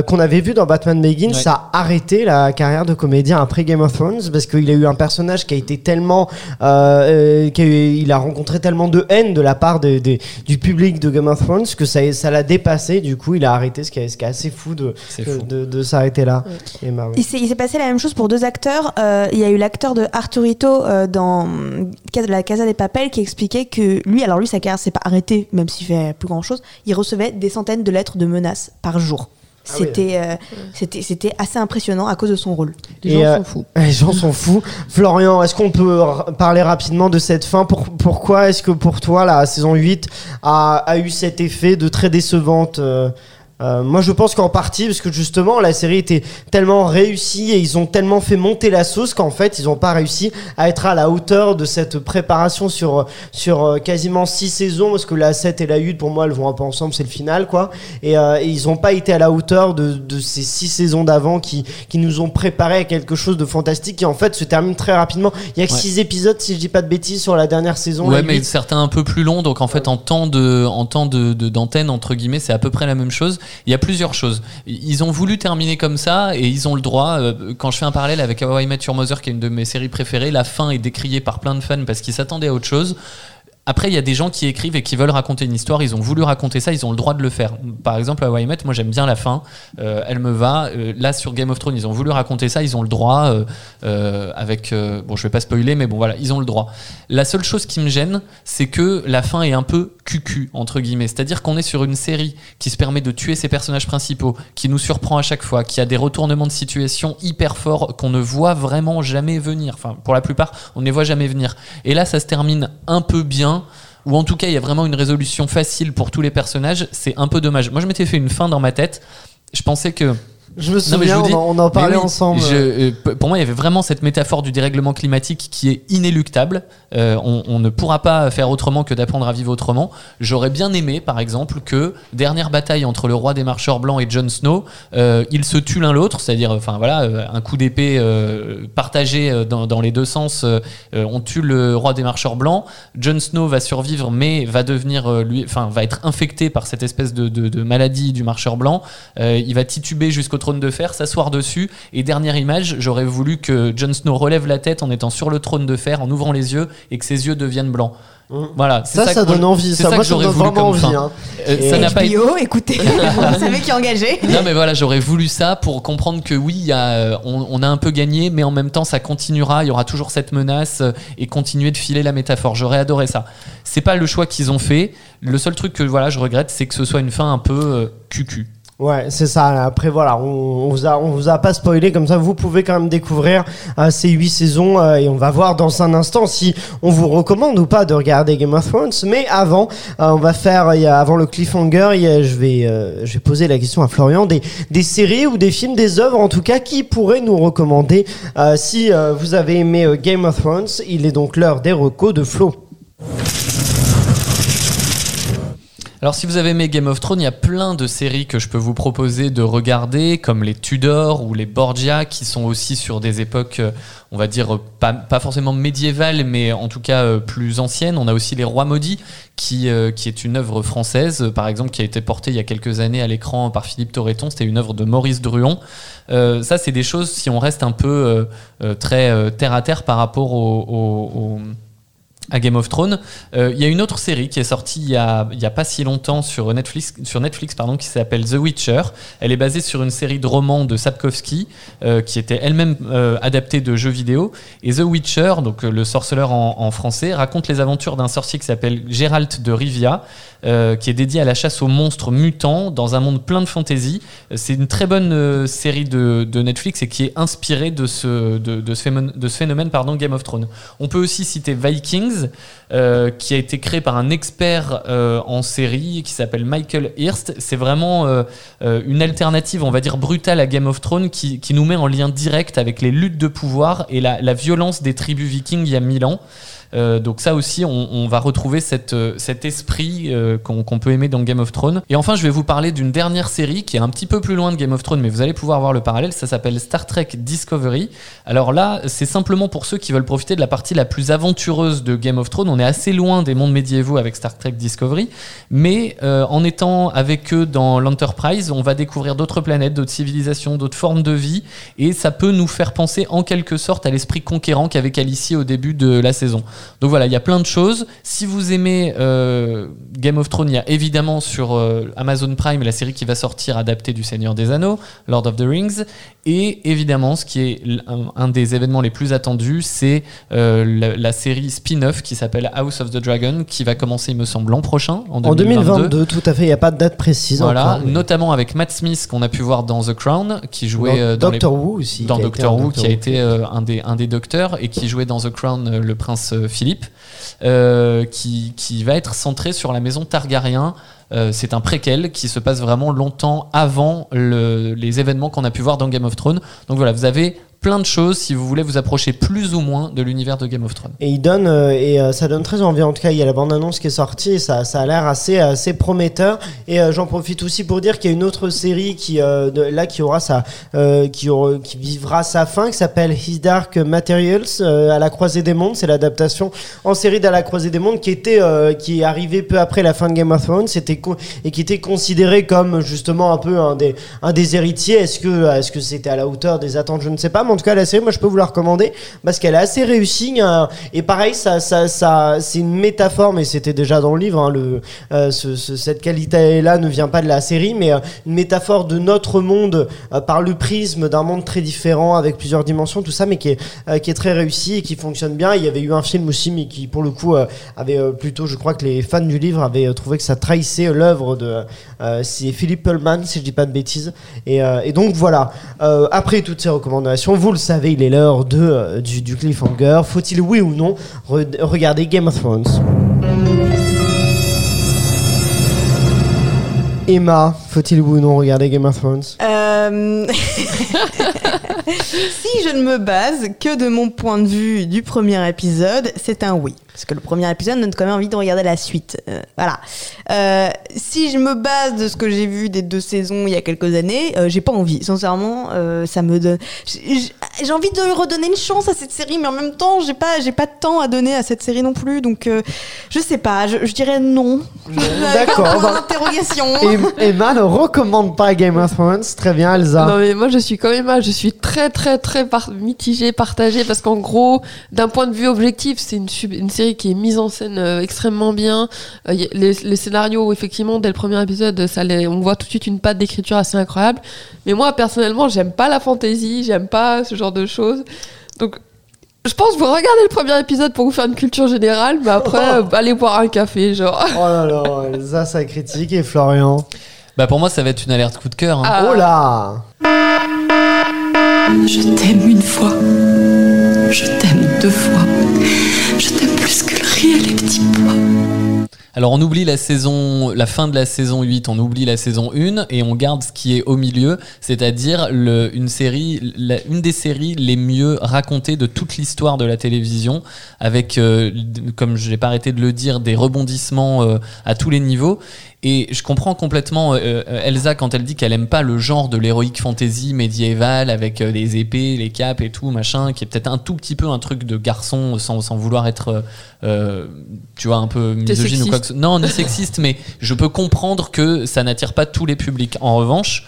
qu'on avait vu dans Batman Begins Ouais. a arrêté la carrière de comédien après Game of Thrones parce qu'il a eu un personnage qui a été tellement euh, qui a eu- il a rencontré tellement de haine de la part du public de Game of Thrones que ça ça l'a dépassé du coup il a arrêté ce qui est, ce qui est assez fou de C'est de, fou. de- de s'arrêter là Et bah. Il s'est passé la même chose pour deux acteurs. Euh, il y a eu l'acteur de Arturito euh, dans la Casa des Papel qui expliquait que lui, alors lui, sa carrière s'est pas arrêtée, même s'il fait plus grand chose. Il recevait des centaines de lettres de menaces par jour. Ah oui. Euh, c'était c'était assez impressionnant à cause de son rôle. Les gens euh, sont fous. [laughs] Les gens sont fous. Florian, est-ce qu'on peut parler rapidement de cette fin? Pour- Pourquoi est-ce que pour toi, la saison 8 a, a eu cet effet de très décevante euh, euh, moi, je pense qu'en partie, parce que justement, la série était tellement réussie et ils ont tellement fait monter la sauce qu'en fait, ils n'ont pas réussi à être à la hauteur de cette préparation sur, sur euh, quasiment 6 saisons, parce que la 7 et la 8, pour moi, elles vont un peu ensemble, c'est le final, quoi. Et, euh, et ils n'ont pas été à la hauteur de, de ces 6 saisons d'avant qui, qui nous ont préparé à quelque chose de fantastique qui, en fait, se termine très rapidement. Il y a que Ouais. 6 épisodes, si je dis pas de bêtises, sur la dernière saison. Ouais, mais certains un peu plus longs, donc en fait en temps de en temps de de- d'antenne entre guillemets, c'est à peu près la même chose. Il y a plusieurs choses. Ils ont voulu terminer comme ça et ils ont le droit. Euh, Quand je fais un parallèle avec How I Mother, qui est une de mes séries préférées, la fin est décriée par plein de fans parce qu'ils s'attendaient à autre chose. Après, il y a des gens qui écrivent et qui veulent raconter une histoire. Ils ont voulu raconter ça, ils ont le droit de le faire. Par exemple, à Met, moi j'aime bien la fin. Euh, elle me va. Euh, là, sur Game of Thrones, ils ont voulu raconter ça, ils ont le droit. euh, avec bon, je vais pas spoiler, mais bon voilà, ils ont le droit. La seule chose qui me gêne, c'est que la fin est un peu cucu entre guillemets. C'est-à-dire qu'on est sur une série qui se permet de tuer ses personnages principaux, qui nous surprend à chaque fois, qui a des retournements de situation hyper forts qu'on ne voit vraiment jamais venir. Enfin, pour la plupart, on ne les voit jamais venir. Et là, ça se termine un peu bien. Ou en tout cas, il y a vraiment une résolution facile pour tous les personnages. C'est un peu dommage. Moi, je m'étais fait une fin dans ma tête. Je pensais que Je me Non, souviens, je vous dis- on, en, on en mais parlait oui, ensemble. je- euh, p- pour moi, il y avait vraiment cette métaphore du dérèglement climatique qui est inéluctable. Euh, on, on ne pourra pas faire autrement que d'apprendre à vivre autrement. J'aurais bien aimé, par exemple, que dernière bataille entre le roi des marcheurs blancs et Jon Snow, euh, ils se tuent l'un l'autre, c'est-à-dire, enfin voilà, euh, un coup d'épée euh, partagé euh, dans, dans les deux sens. euh, euh, on tue le roi des marcheurs blancs. Jon Snow va survivre, mais va devenir euh, lui, enfin, va être infecté par cette espèce de, de- de maladie du marcheur blanc. Euh, il va tituber jusqu'au trône de fer, s'asseoir dessus. Et dernière image, j'aurais voulu que Jon Snow relève la tête en étant sur le trône de fer, en ouvrant les yeux et que ses yeux deviennent blancs. Mhm. Voilà, ça, ça, donne envie. Ça, ça moi, j'aurais voulu vraiment comme envie. fin. hein. Euh, Et ça n'a pas été- écoutez, [laughs] vous savez qui est engagé. non mais voilà, j'aurais voulu ça pour comprendre que oui, il y a, euh, on, on a un peu gagné, mais en même temps ça continuera, il y aura toujours cette menace euh, et continuer de filer la métaphore. J'aurais adoré ça. C'est pas le choix qu'ils ont fait. Le seul truc que voilà, je regrette, c'est que ce soit une fin un peu euh, cucu. Ouais, c'est ça. Après, voilà, on, vous a, pas spoilé comme ça. Vous pouvez quand même découvrir euh, ces huit saisons euh, et on va voir dans un instant si on vous recommande ou pas de regarder Game of Thrones. Mais avant, euh, on va faire, avant le cliffhanger, je vais, poser la question à Florian des, des séries ou des films, des œuvres en tout cas, qui pourraient nous recommander si vous avez aimé Game of Thrones. Il est donc l'heure des recos de Flo. Alors si vous avez aimé Game of Thrones, il y a plein de séries que je peux vous proposer de regarder, comme les Tudors ou les Borgia, qui sont aussi sur des époques, euh, on va dire, pas, forcément médiévales, mais en tout cas euh, plus anciennes. On a aussi Les Rois Maudits, qui, euh, est une œuvre française, par exemple, qui a été portée il y a quelques années à l'écran par Philippe Torreton. C'était une œuvre de Maurice Druon. Ça, c'est des choses, si on reste un peu très terre à terre par rapport au... au- au- à Game of Thrones. Euh, Il y a une autre série qui est sortie il y a, pas si longtemps sur Netflix, sur Netflix pardon, qui s'appelle The Witcher. Elle est basée sur une série de romans de Sapkowski euh, qui était elle-même euh, adaptée de jeux vidéo. Et The Witcher, donc euh, le sorceleur en, français, raconte les aventures d'un sorcier qui s'appelle Gérald de Rivia, euh, qui est dédié à la chasse aux monstres mutants dans un monde plein de fantasy. C'est une très bonne euh, série de, Netflix et qui est inspirée de ce, de, de ce phénomène, de ce phénomène pardon, Game of Thrones. On peut aussi citer Vikings, euh, qui a été créé par un expert euh, en série qui s'appelle Michael Hirst. C'est vraiment euh, une alternative, on va dire, brutale à Game of Thrones qui, qui nous met en lien direct avec les luttes de pouvoir et la, la violence des tribus vikings il y a mille ans. Euh, donc ça aussi, on, va retrouver euh, cet esprit euh, qu'on peut aimer dans Game of Thrones. Et enfin, je vais vous parler d'une dernière série qui est un petit peu plus loin de Game of Thrones, mais vous allez pouvoir voir le parallèle. Ça s'appelle Star Trek Discovery. Alors là, c'est simplement pour ceux qui veulent profiter de la partie la plus aventureuse de Game of Thrones. On est assez loin des mondes médiévaux avec Star Trek Discovery, mais en étant avec eux dans l'Enterprise, on va découvrir d'autres planètes, d'autres civilisations, d'autres formes de vie, et ça peut nous faire penser en quelque sorte à l'esprit conquérant qu'avait Calici au début de la saison. Donc voilà, il y a plein de choses. Si vous aimez euh, Game of Thrones, il y a évidemment sur euh, Amazon Prime la série qui va sortir adaptée du Seigneur des Anneaux, Lord of the Rings. Et évidemment, ce qui est un, un des événements les plus attendus, c'est euh, la, la série spin-off qui s'appelle House of the Dragon, qui va commencer, il me semble, l'an prochain, en En 2022. 2022, tout à fait, il n'y a pas de date précise Voilà, encore. mais- notamment avec Matt Smith qu'on a pu voir dans The Crown, qui jouait Dans les- Doctor Who aussi. dans qui a été Doctor un Who, qui a été un, des, un des docteurs et qui jouait dans The Crown le prince Philippe, euh, qui, va être centré sur la maison Targaryen. Euh, c'est un préquel qui se passe vraiment longtemps avant le- les événements qu'on a pu voir dans Game of Thrones. Donc voilà, vous avez plein de choses si vous voulez vous approcher plus ou moins de l'univers de Game of Thrones. Et il donne euh, et euh, ça donne très envie. En tout cas, il y a la bande annonce qui est sortie. Et ça, ça a l'air assez assez prometteur. Et euh, j'en profite aussi pour dire qu'il y a une autre série qui là qui aura sa qui qui vivra sa fin, qui s'appelle His Dark Materials à la croisée des mondes. C'est l'adaptation en série d'à la croisée des mondes qui était qui est arrivée peu après la fin de Game of Thrones. C'était et qui était considéré comme justement un peu un des un des héritiers. Est-ce que est-ce que c'était à la hauteur des attentes? Je ne sais pas. En tout cas, la série, moi, je peux vous la recommander parce qu'elle est assez réussie. et pareil, ça, ça, c'est une métaphore, mais c'était déjà dans le livre. hein, euh, ce- ce- cette qualité-là ne vient pas de la série, mais euh, une métaphore de notre monde euh, par le prisme d'un monde très différent avec plusieurs dimensions, tout ça, mais qui est, très réussi et qui fonctionne bien. Il y avait eu un film aussi, mais qui, pour le coup, avait plutôt, je crois que les fans du livre avaient trouvé que ça trahissait l'œuvre de. Philippe Pullman, si je dis pas de bêtises. Et, et donc voilà. Après toutes ces recommandations, vous le savez, il est l'heure euh, du, cliffhanger. Faut-il oui ou non re- regarder Game of Thrones? Emma, faut-il oui ou non regarder Game of Thrones? Euh, [laughs] si je ne me base que de mon point de vue du premier épisode, c'est un oui. Parce que le premier épisode donne quand même envie de regarder la suite. Euh, voilà. Euh, si je me base de ce que j'ai vu des deux saisons il y a quelques années, euh, j'ai pas envie. Sincèrement, euh, ça me donne. j'ai- envie de redonner une chance à cette série, mais en même temps, j'ai pas, j'ai pas de temps à donner à cette série non plus. Donc, euh, je sais pas. Je, je dirais non. [laughs] D'accord, bah- d'interrogation. Et- Emma ne recommande pas Game of Thrones. Très bien, Elsa. Non mais moi je suis comme Emma, je suis très très très par- mitigée, partagée parce qu'en gros, d'un point de vue objectif, c'est une, sub- une série qui est mise en scène euh, extrêmement bien. Euh, y a- les, les scénarios, effectivement, dès le premier épisode, ça les- on voit tout de suite une patte d'écriture assez incroyable. Mais moi personnellement, j'aime pas la fantasy, j'aime pas ce genre de choses. Donc je pense vous regardez le premier épisode pour vous faire une culture générale, mais après [laughs] euh, allez boire un café, genre. Oh là là, Elsa, ça critique. Et Florian Bah pour moi, ça va être une alerte coup de cœur. hein. Ah. Oh là Je t'aime une fois. Je t'aime deux fois. Je t'aime que Alors on oublie la saison, la fin de la saison 8, on oublie la saison 1 et on garde ce qui est au milieu, c'est-à-dire une des séries les mieux racontées de toute l'histoire de la télévision, avec, euh, comme je n'ai pas arrêté de le dire, des rebondissements euh, à tous les niveaux. Et je comprends complètement euh, euh, Elsa quand elle dit qu'elle aime pas le genre de l'héroïque fantasy médiévale avec euh, les épées, les capes et tout machin, qui est peut-être un tout petit peu un truc de garçon sans, sans vouloir être, euh, euh, tu vois, un peu misogyne ou quoi que ce Non, ni sexiste, mais je peux comprendre que ça n'attire pas tous les publics. En revanche,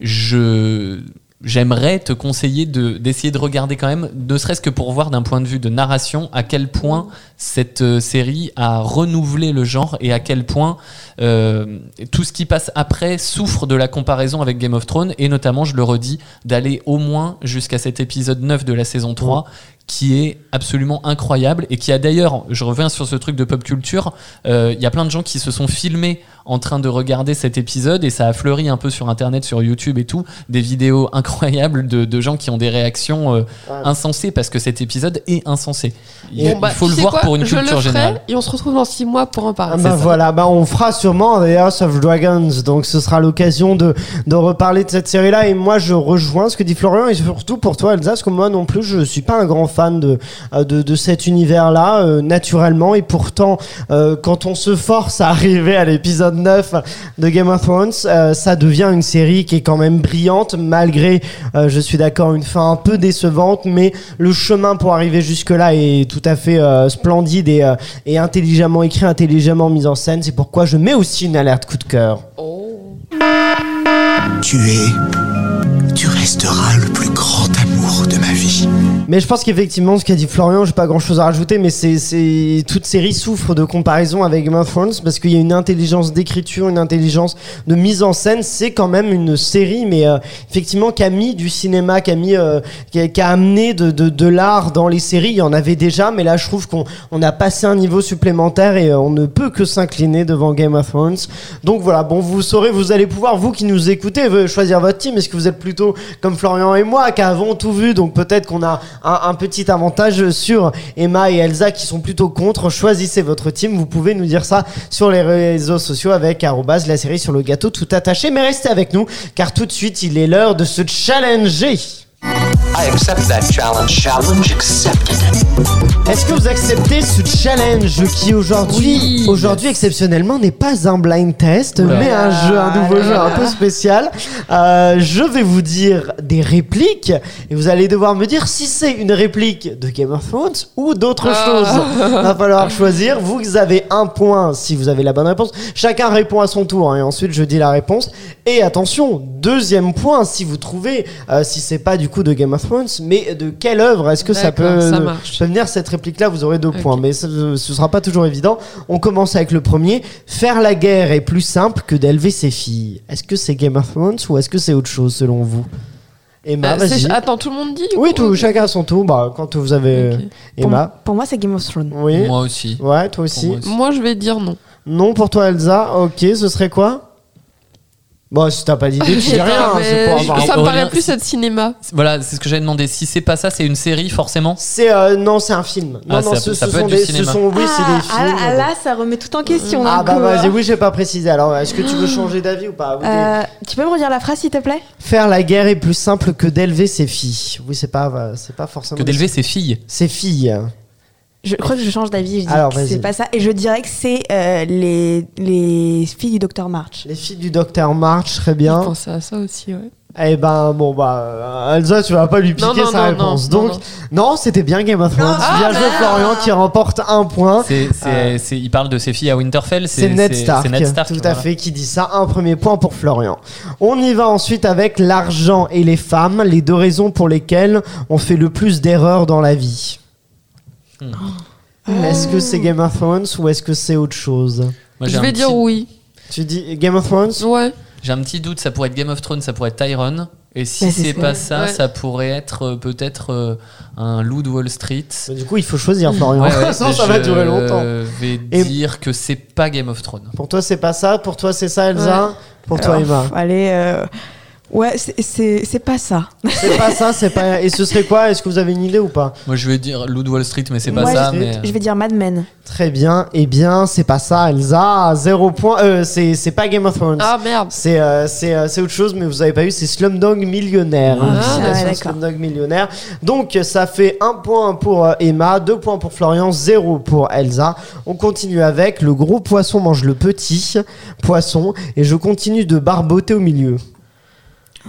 je j'aimerais te conseiller de d'essayer de regarder quand même, ne serait-ce que pour voir d'un point de vue de narration à quel point cette euh, série a renouvelé le genre et à quel point euh, tout ce qui passe après souffre de la comparaison avec Game of Thrones. Et notamment, je le redis, d'aller au moins jusqu'à cet épisode 9 de la saison 3 qui est absolument incroyable et qui a d'ailleurs, je reviens sur ce truc de pop culture, euh, il y a plein de gens qui se sont filmés en train de regarder cet épisode et ça a fleuri un peu sur internet, sur YouTube et tout, des vidéos [laughs] incroyables de, de gens qui ont des réactions euh, insensées parce que cet épisode est insensé. Il, Bon, bah, il faut le voir quoi pour une Je le culture ferai générale. Et on se retrouve dans 6 mois pour en Ah parler. bah ça. voilà, bah on fera sûrement The House of Dragons, donc ce sera l'occasion de, de reparler de cette série-là. Et moi, je rejoins ce que dit Florian, et surtout pour toi, Elsa, parce que moi non plus, je suis pas un grand fan de, euh, de, de cet univers-là, euh, naturellement. Et pourtant, euh, quand on se force à arriver à l'épisode 9 de Game of Thrones, euh, ça devient une série qui est quand même brillante, malgré, euh, je suis d'accord, une fin un peu décevante, mais le chemin pour arriver jusque-là est tout à fait euh, splendide et, et intelligemment écrit, intelligemment mis en scène. C'est pourquoi je mets aussi une alerte coup de cœur. Tu es. Tu resteras le plus grand amour de ma vie. Mais je pense qu'effectivement, ce qu'a dit Florian, j'ai pas grand chose à rajouter, mais c'est, toute série souffre de comparaison avec Game of Thrones parce qu'il y a une intelligence d'écriture, une intelligence de mise en scène. C'est quand même une série, mais euh, effectivement, qui a mis du cinéma, qui a mis, euh, qui, a, qui a amené de, de, de l'art dans les séries. Il y en avait déjà, mais là, je trouve qu'on on a passé un niveau supplémentaire et euh, on ne peut que s'incliner devant Game of Thrones. Donc voilà, bon, vous saurez, vous allez pouvoir, vous qui nous écoutez, euh, choisir votre team. Est-ce que vous êtes plutôt comme Florian et moi, qui avons tout vu, donc peut-être qu'on a un, un petit avantage sur Emma et Elsa qui sont plutôt contre. Choisissez votre team. Vous pouvez nous dire ça sur les réseaux sociaux avec arrobase la série sur le gâteau tout attaché. Mais restez avec nous, car tout de suite, il est l'heure de se challenger. I accept that challenge. Challenge accepted. Est-ce que vous acceptez ce challenge qui aujourd'hui, Oui. aujourd'hui exceptionnellement n'est pas un blind test, Oula. mais un jeu, un nouveau jeu un peu spécial. Euh, je vais vous dire des répliques et vous allez devoir me dire si c'est une réplique de Game of Thrones ou d'autre Ah. chose. [laughs] Va falloir choisir. Vous avez un point si vous avez la bonne réponse. Chacun répond à son tour hein, et ensuite je dis la réponse. Et attention, deuxième point si vous trouvez euh, si c'est pas du coup de Game of Thrones, mais de quelle œuvre est-ce que ça peut ça marche. peut venir cette réplique là vous aurez deux points mais ce, ce sera pas toujours évident. On commence avec le premier. Faire la guerre est plus simple que d'élever ses filles. Est-ce que c'est Game of Thrones ou est-ce que c'est autre chose selon vous? Emma Euh, Attends, tout le monde dit oui tout chacun à son tour. Bah quand vous avez. Pour, Emma. pour moi, c'est Game of Thrones. oui. Moi aussi. ouais toi aussi. Moi aussi. Moi, je vais dire non. non pour toi Elsa. Ok ce serait quoi? Bon si t'as pas d'idée tu dis [laughs] rien hein, c'est mais pour je- avoir- ça me Aurélien, paraît plus être cinéma. Voilà, c'est ce que j'avais demandé. Si c'est pas ça, c'est une série forcément. c'est euh, non c'est un film non Ah, non ça ce, peut- ça ce peut sont être du des ce cinéma. sont oui c'est des ah, films ah, là, ça remet tout en question. ah d'un bah coup, vas-y oui j'ai pas précisé alors est-ce que tu veux changer d'avis ou pas? Euh, tu peux me redire la phrase, s'il te plaît? Faire la guerre est plus simple que d'élever ses filles. Oui, c'est pas, euh, c'est pas forcément. Que d'élever ses filles. ses filles. Je crois que je change d'avis. Je dis Alors, que c'est pas ça. Et je dirais que c'est euh, les, les filles du docteur March. Les filles du docteur March, très Je bien. pensais à ça aussi, ouais. Eh ben, bon, bah, euh, Elsa, tu vas pas lui piquer Non, non, sa non, réponse. non, Donc, non, non, c'était bien Game of Thrones. Ah, bien joué, merde. Florian, qui remporte un point. C'est, c'est, c'est- il parle de ses filles à Winterfell. C'est Ned Stark, c'est Ned Stark, tout à fait, qui dit ça. Un premier point pour Florian. On y va ensuite avec l'argent et les femmes, les deux raisons pour lesquelles on fait le plus d'erreurs dans la vie. Hmm. Est-ce que c'est Game of Thrones ou est-ce que c'est autre chose Moi, Je vais petit- dire oui. Tu dis Game of Thrones Ouais. J'ai un petit doute, ça pourrait être Game of Thrones, ça pourrait être Tyrone. Et si Bah, c'est pas ça, Ouais. ça pourrait être euh, peut-être euh, un loup de Wall Street. Mais Du coup, il faut choisir, Florian. Ouais, ouais, [laughs] ça va je durer longtemps. vais Et- dire que c'est pas Game of Thrones. Pour toi, c'est pas ça? Pour toi, c'est ça, Elsa? Pour toi, Emma? pff, Allez, euh, ouais, c'est- pas ça. C'est pas ça. C'est pas. Et ce serait quoi? Est-ce que vous avez une idée ou pas? Moi je vais dire loup de Wall Street, mais c'est pas Moi, ça. je- Mais... Je vais dire Mad Men. Très bien. Eh bien, c'est pas ça, Elsa. Zéro point. Euh, c'est c'est pas Game of Thrones. Ah merde. C'est euh, c'est euh, c'est autre chose, mais vous avez pas eu, c'est Slumdog Millionnaire. Ah, ouais, d'accord. Slumdog Millionnaire. Donc ça fait un point pour euh, Emma, deux points pour Florian, zéro pour Elsa. On continue avec le gros poisson mange le petit poisson et je continue de barboter au milieu.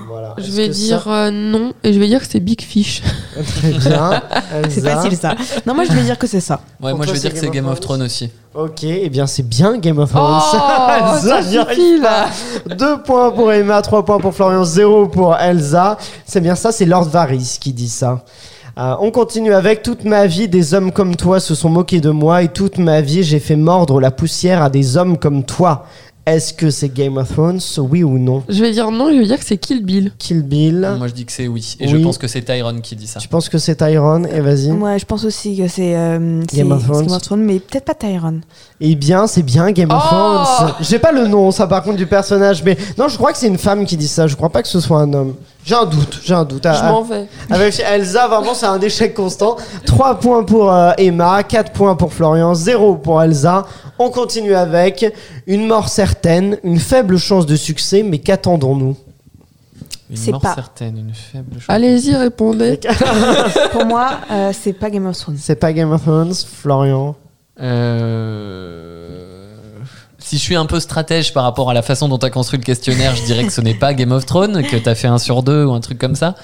Voilà. Je vais dire ça- euh, non et je vais dire que c'est Big Fish. [laughs] Très bien. [laughs] C'est facile ça. Non, moi je vais dire que c'est ça. Ouais, Pour moi je vais dire que c'est Game of Thrones aussi. Ok, et bien c'est bien Game of Thrones. Oh, [laughs] Elsa ça suffit, là. 2 points pour Emma, 3 points pour Florian, 0 pour Elsa. C'est bien ça, c'est Lord Varys qui dit ça. Euh, on continue avec toute ma vie, des hommes comme toi se sont moqués de moi et toute ma vie j'ai fait mordre la poussière à des hommes comme toi. Est-ce que c'est Game of Thrones, oui ou non Je vais dire non, je vais dire que c'est Kill Bill. Kill Bill. Moi je dis que c'est oui. Et Oui. je pense que c'est Tyrone qui dit ça. Tu penses que c'est Tyrone Et vas-y. Moi je pense aussi que c'est euh, c'est- Game of Thrones. Game of Thrones, mais peut-être pas Tyron. Eh bien, c'est bien Game of Oh Thrones. J'ai pas le nom, ça par contre du personnage, mais non, je crois que c'est une femme qui dit ça. Je crois pas que ce soit un homme. J'ai un doute, j'ai un doute. Je Ah, m'en vais. Avec Elsa, vraiment, c'est un échec constant. 3 points pour euh, Emma, 4 points pour Florian, 0 pour Elsa. On continue avec une mort certaine, une faible chance de succès, mais qu'attendons-nous? Une C'est mort pas. certaine, une faible chose. Allez-y, répondez. [laughs] Pour moi, euh, c'est pas Game of Thrones. C'est pas Game of Thrones, Florian? Euh, Si je suis un peu stratège par rapport à la façon dont tu as construit le questionnaire, je dirais que ce n'est pas Game of Thrones, que tu as fait un sur deux ou un truc comme ça.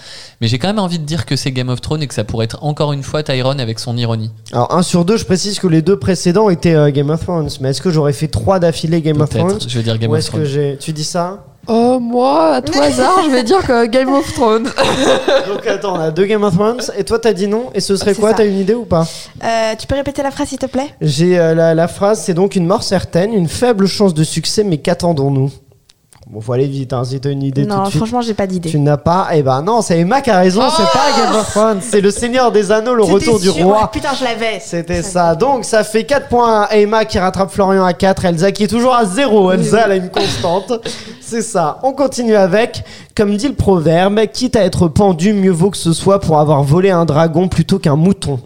Mais j'ai quand même envie de dire que c'est Game of Thrones et que ça pourrait être encore une fois Tyrone avec son ironie. Alors, 1 sur 2, je précise que les deux précédents étaient euh, Game of Thrones, mais est-ce que j'aurais fait 3 d'affilée Game of Thrones. Je vais dire Game Ou of que Thrones. Tu dis ça? Oh, moi, à tout [laughs] hasard, je vais dire que Game of Thrones. [laughs] Donc attends, on a deux Game of Thrones, et toi t'as dit non, et ce serait C'est quoi ça. T'as une idée ou pas? Euh, tu peux répéter la phrase s'il te plaît? J'ai euh, la, la phrase, c'est donc une mort certaine, une faible chance de succès, mais qu'attendons-nous? Bon, faut aller vite, hein, si t'as une idée tout Non, de suite. franchement, j'ai pas d'idée. Tu n'as pas Eh ben non, c'est Emma qui a raison, c'est pas Game of Thrones, c'est le Seigneur des Anneaux, le retour du roi. ouais, putain, je l'avais. C'était ça. Donc ça fait 4 points à Emma qui rattrape Florian à 4, Elsa qui est toujours à 0. Elsa, elle a une constante. C'est ça. On continue avec, comme dit le proverbe, quitte à être pendu, mieux vaut que ce soit pour avoir volé un dragon plutôt qu'un mouton.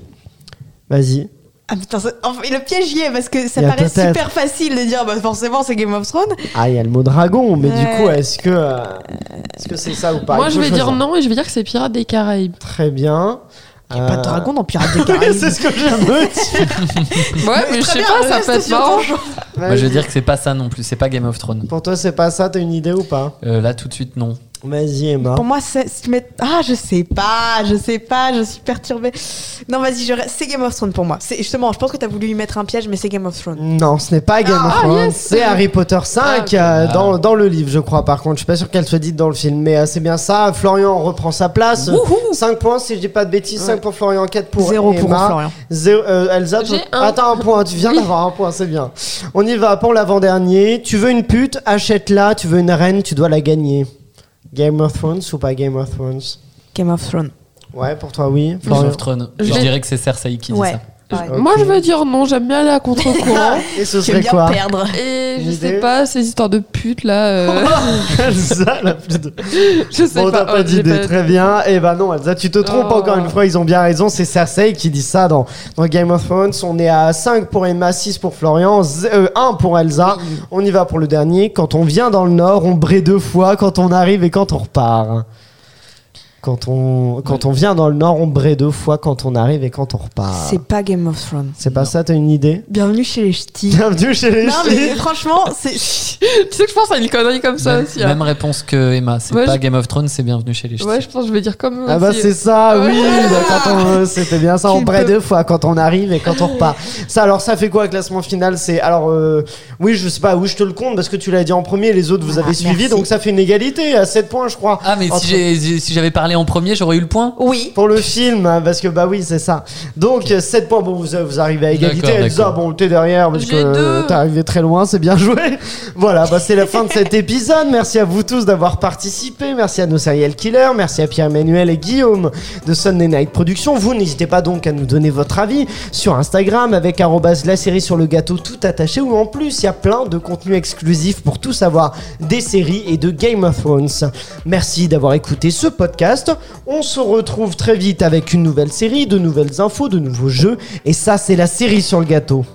Vas-y. Ah putain, ça- enfin, le piège y est parce que ça paraît super facile de dire bah forcément c'est Game of Thrones. Ah, il y a le mot dragon, mais du coup, est-ce que euh, est-ce que c'est ça ou pas? Moi, je vais dire non et je vais dire que c'est Pirates des Caraïbes. Très bien. Il y a pas de Euh, dragon dans Pirates des [laughs] Caraïbes. c'est ce que je viens de dire. [laughs] Ouais, mais je sais bien, pas, ça peut être marrant. Moi je vais dire que c'est pas ça non plus, c'est pas Game of Thrones. Pour toi, c'est pas ça. T'as une idée ou pas? Euh, là tout de suite non. Vas-y, Emma. Pour moi, c'est. Ah, je sais pas, je sais pas, je suis perturbée. Non, vas-y, je... c'est Game of Thrones pour moi. Justement, je pense que t'as voulu y mettre un piège, mais c'est Game of Thrones. Non, ce n'est pas Game of Ah, Thrones, yes. c'est Harry Potter 5 euh, Ah. dans, dans le livre, je crois. Par contre, je suis pas sûr qu'elle soit dite dans le film, mais euh, c'est bien ça. Florian reprend sa place. 5 points, si je dis pas de bêtises. 5 pour Florian, 4 pour Zéro pour Emma. Florian. Zéro- euh, Elsa, toi- un. attends un point. Tu viens Oui. d'avoir un point, c'est bien. On y va pour l'avant-dernier. Tu veux une pute, achète-la. Tu veux une reine, tu dois la gagner. Game of Thrones ou pas Game of Thrones? Game of Thrones. Ouais, pour toi, oui. Game of Thrones. Je dirais que c'est Cersei qui dit Ouais. ça. Moi, je vais dire non, j'aime bien aller à contre-courant. [laughs] Et ce serait bien quoi perdre. Et je sais pas, ces histoires de putes là. euh, [laughs] [laughs] Elsa, la plus de... je sais Bon, pas. t'as pas Oh, d'idée, très bien. Et ben non, Elsa, tu te trompes Oh. encore une fois, ils ont bien raison. C'est Cersei qui dit ça dans, dans Game of Thrones. On est à 5 pour Emma, 6 pour Florian, 1 pour Elsa. On y va pour le dernier. Quand on vient dans le nord, on brée deux fois quand on arrive et quand on repart. Quand on, quand on vient dans le nord, on brée deux fois quand on arrive et quand on repart. C'est pas Game of Thrones. C'est pas ça, t'as une idée Bienvenue chez les ch'tis. Bienvenue chez les Non, ch'tis. mais franchement, c'est. [laughs] Tu sais que je pense à une connerie comme ça Même, aussi. hein. même réponse que Emma, c'est Ouais, pas je- Game of Thrones, c'est Bienvenue chez les Ch'tis. Ouais, je pense que je vais dire comme Ah bah c'est ça, oui, Ouais. bah, quand on c'était bien ça, on peux- deux fois quand on arrive et quand on repart. Ça alors ça fait quoi le classement final C'est alors euh, oui, je sais pas, oui, je te le compte parce que tu l'as dit en premier, les autres vous Ah, avez suivi merci. donc ça fait une égalité à 7 points je crois. Ah mais Entre- si j'ai- si j'avais parlé en premier, j'aurais eu le point? Oui. pour le film parce que bah oui, c'est ça. Donc 7 points bon vous, vous arrivez à égalité Elsa, bon t'es derrière parce que t'es arrivé très loin, c'est bien joué. [laughs] voilà, bah c'est la fin de cet [laughs] épisode. Merci à vous tous d'avoir participé, merci à nos serial killers, merci à Pierre-Emmanuel et Guillaume de Sunday Night Productions. Vous n'hésitez pas donc à nous donner votre avis sur Instagram avec la série sur le gâteau tout attaché ou en plus il y a plein de contenus exclusifs pour tout savoir des séries et de Game of Thrones. Merci d'avoir écouté ce On se retrouve très vite avec une nouvelle série, de nouvelles infos, de nouveaux jeux et ça c'est la série sur le gâteau.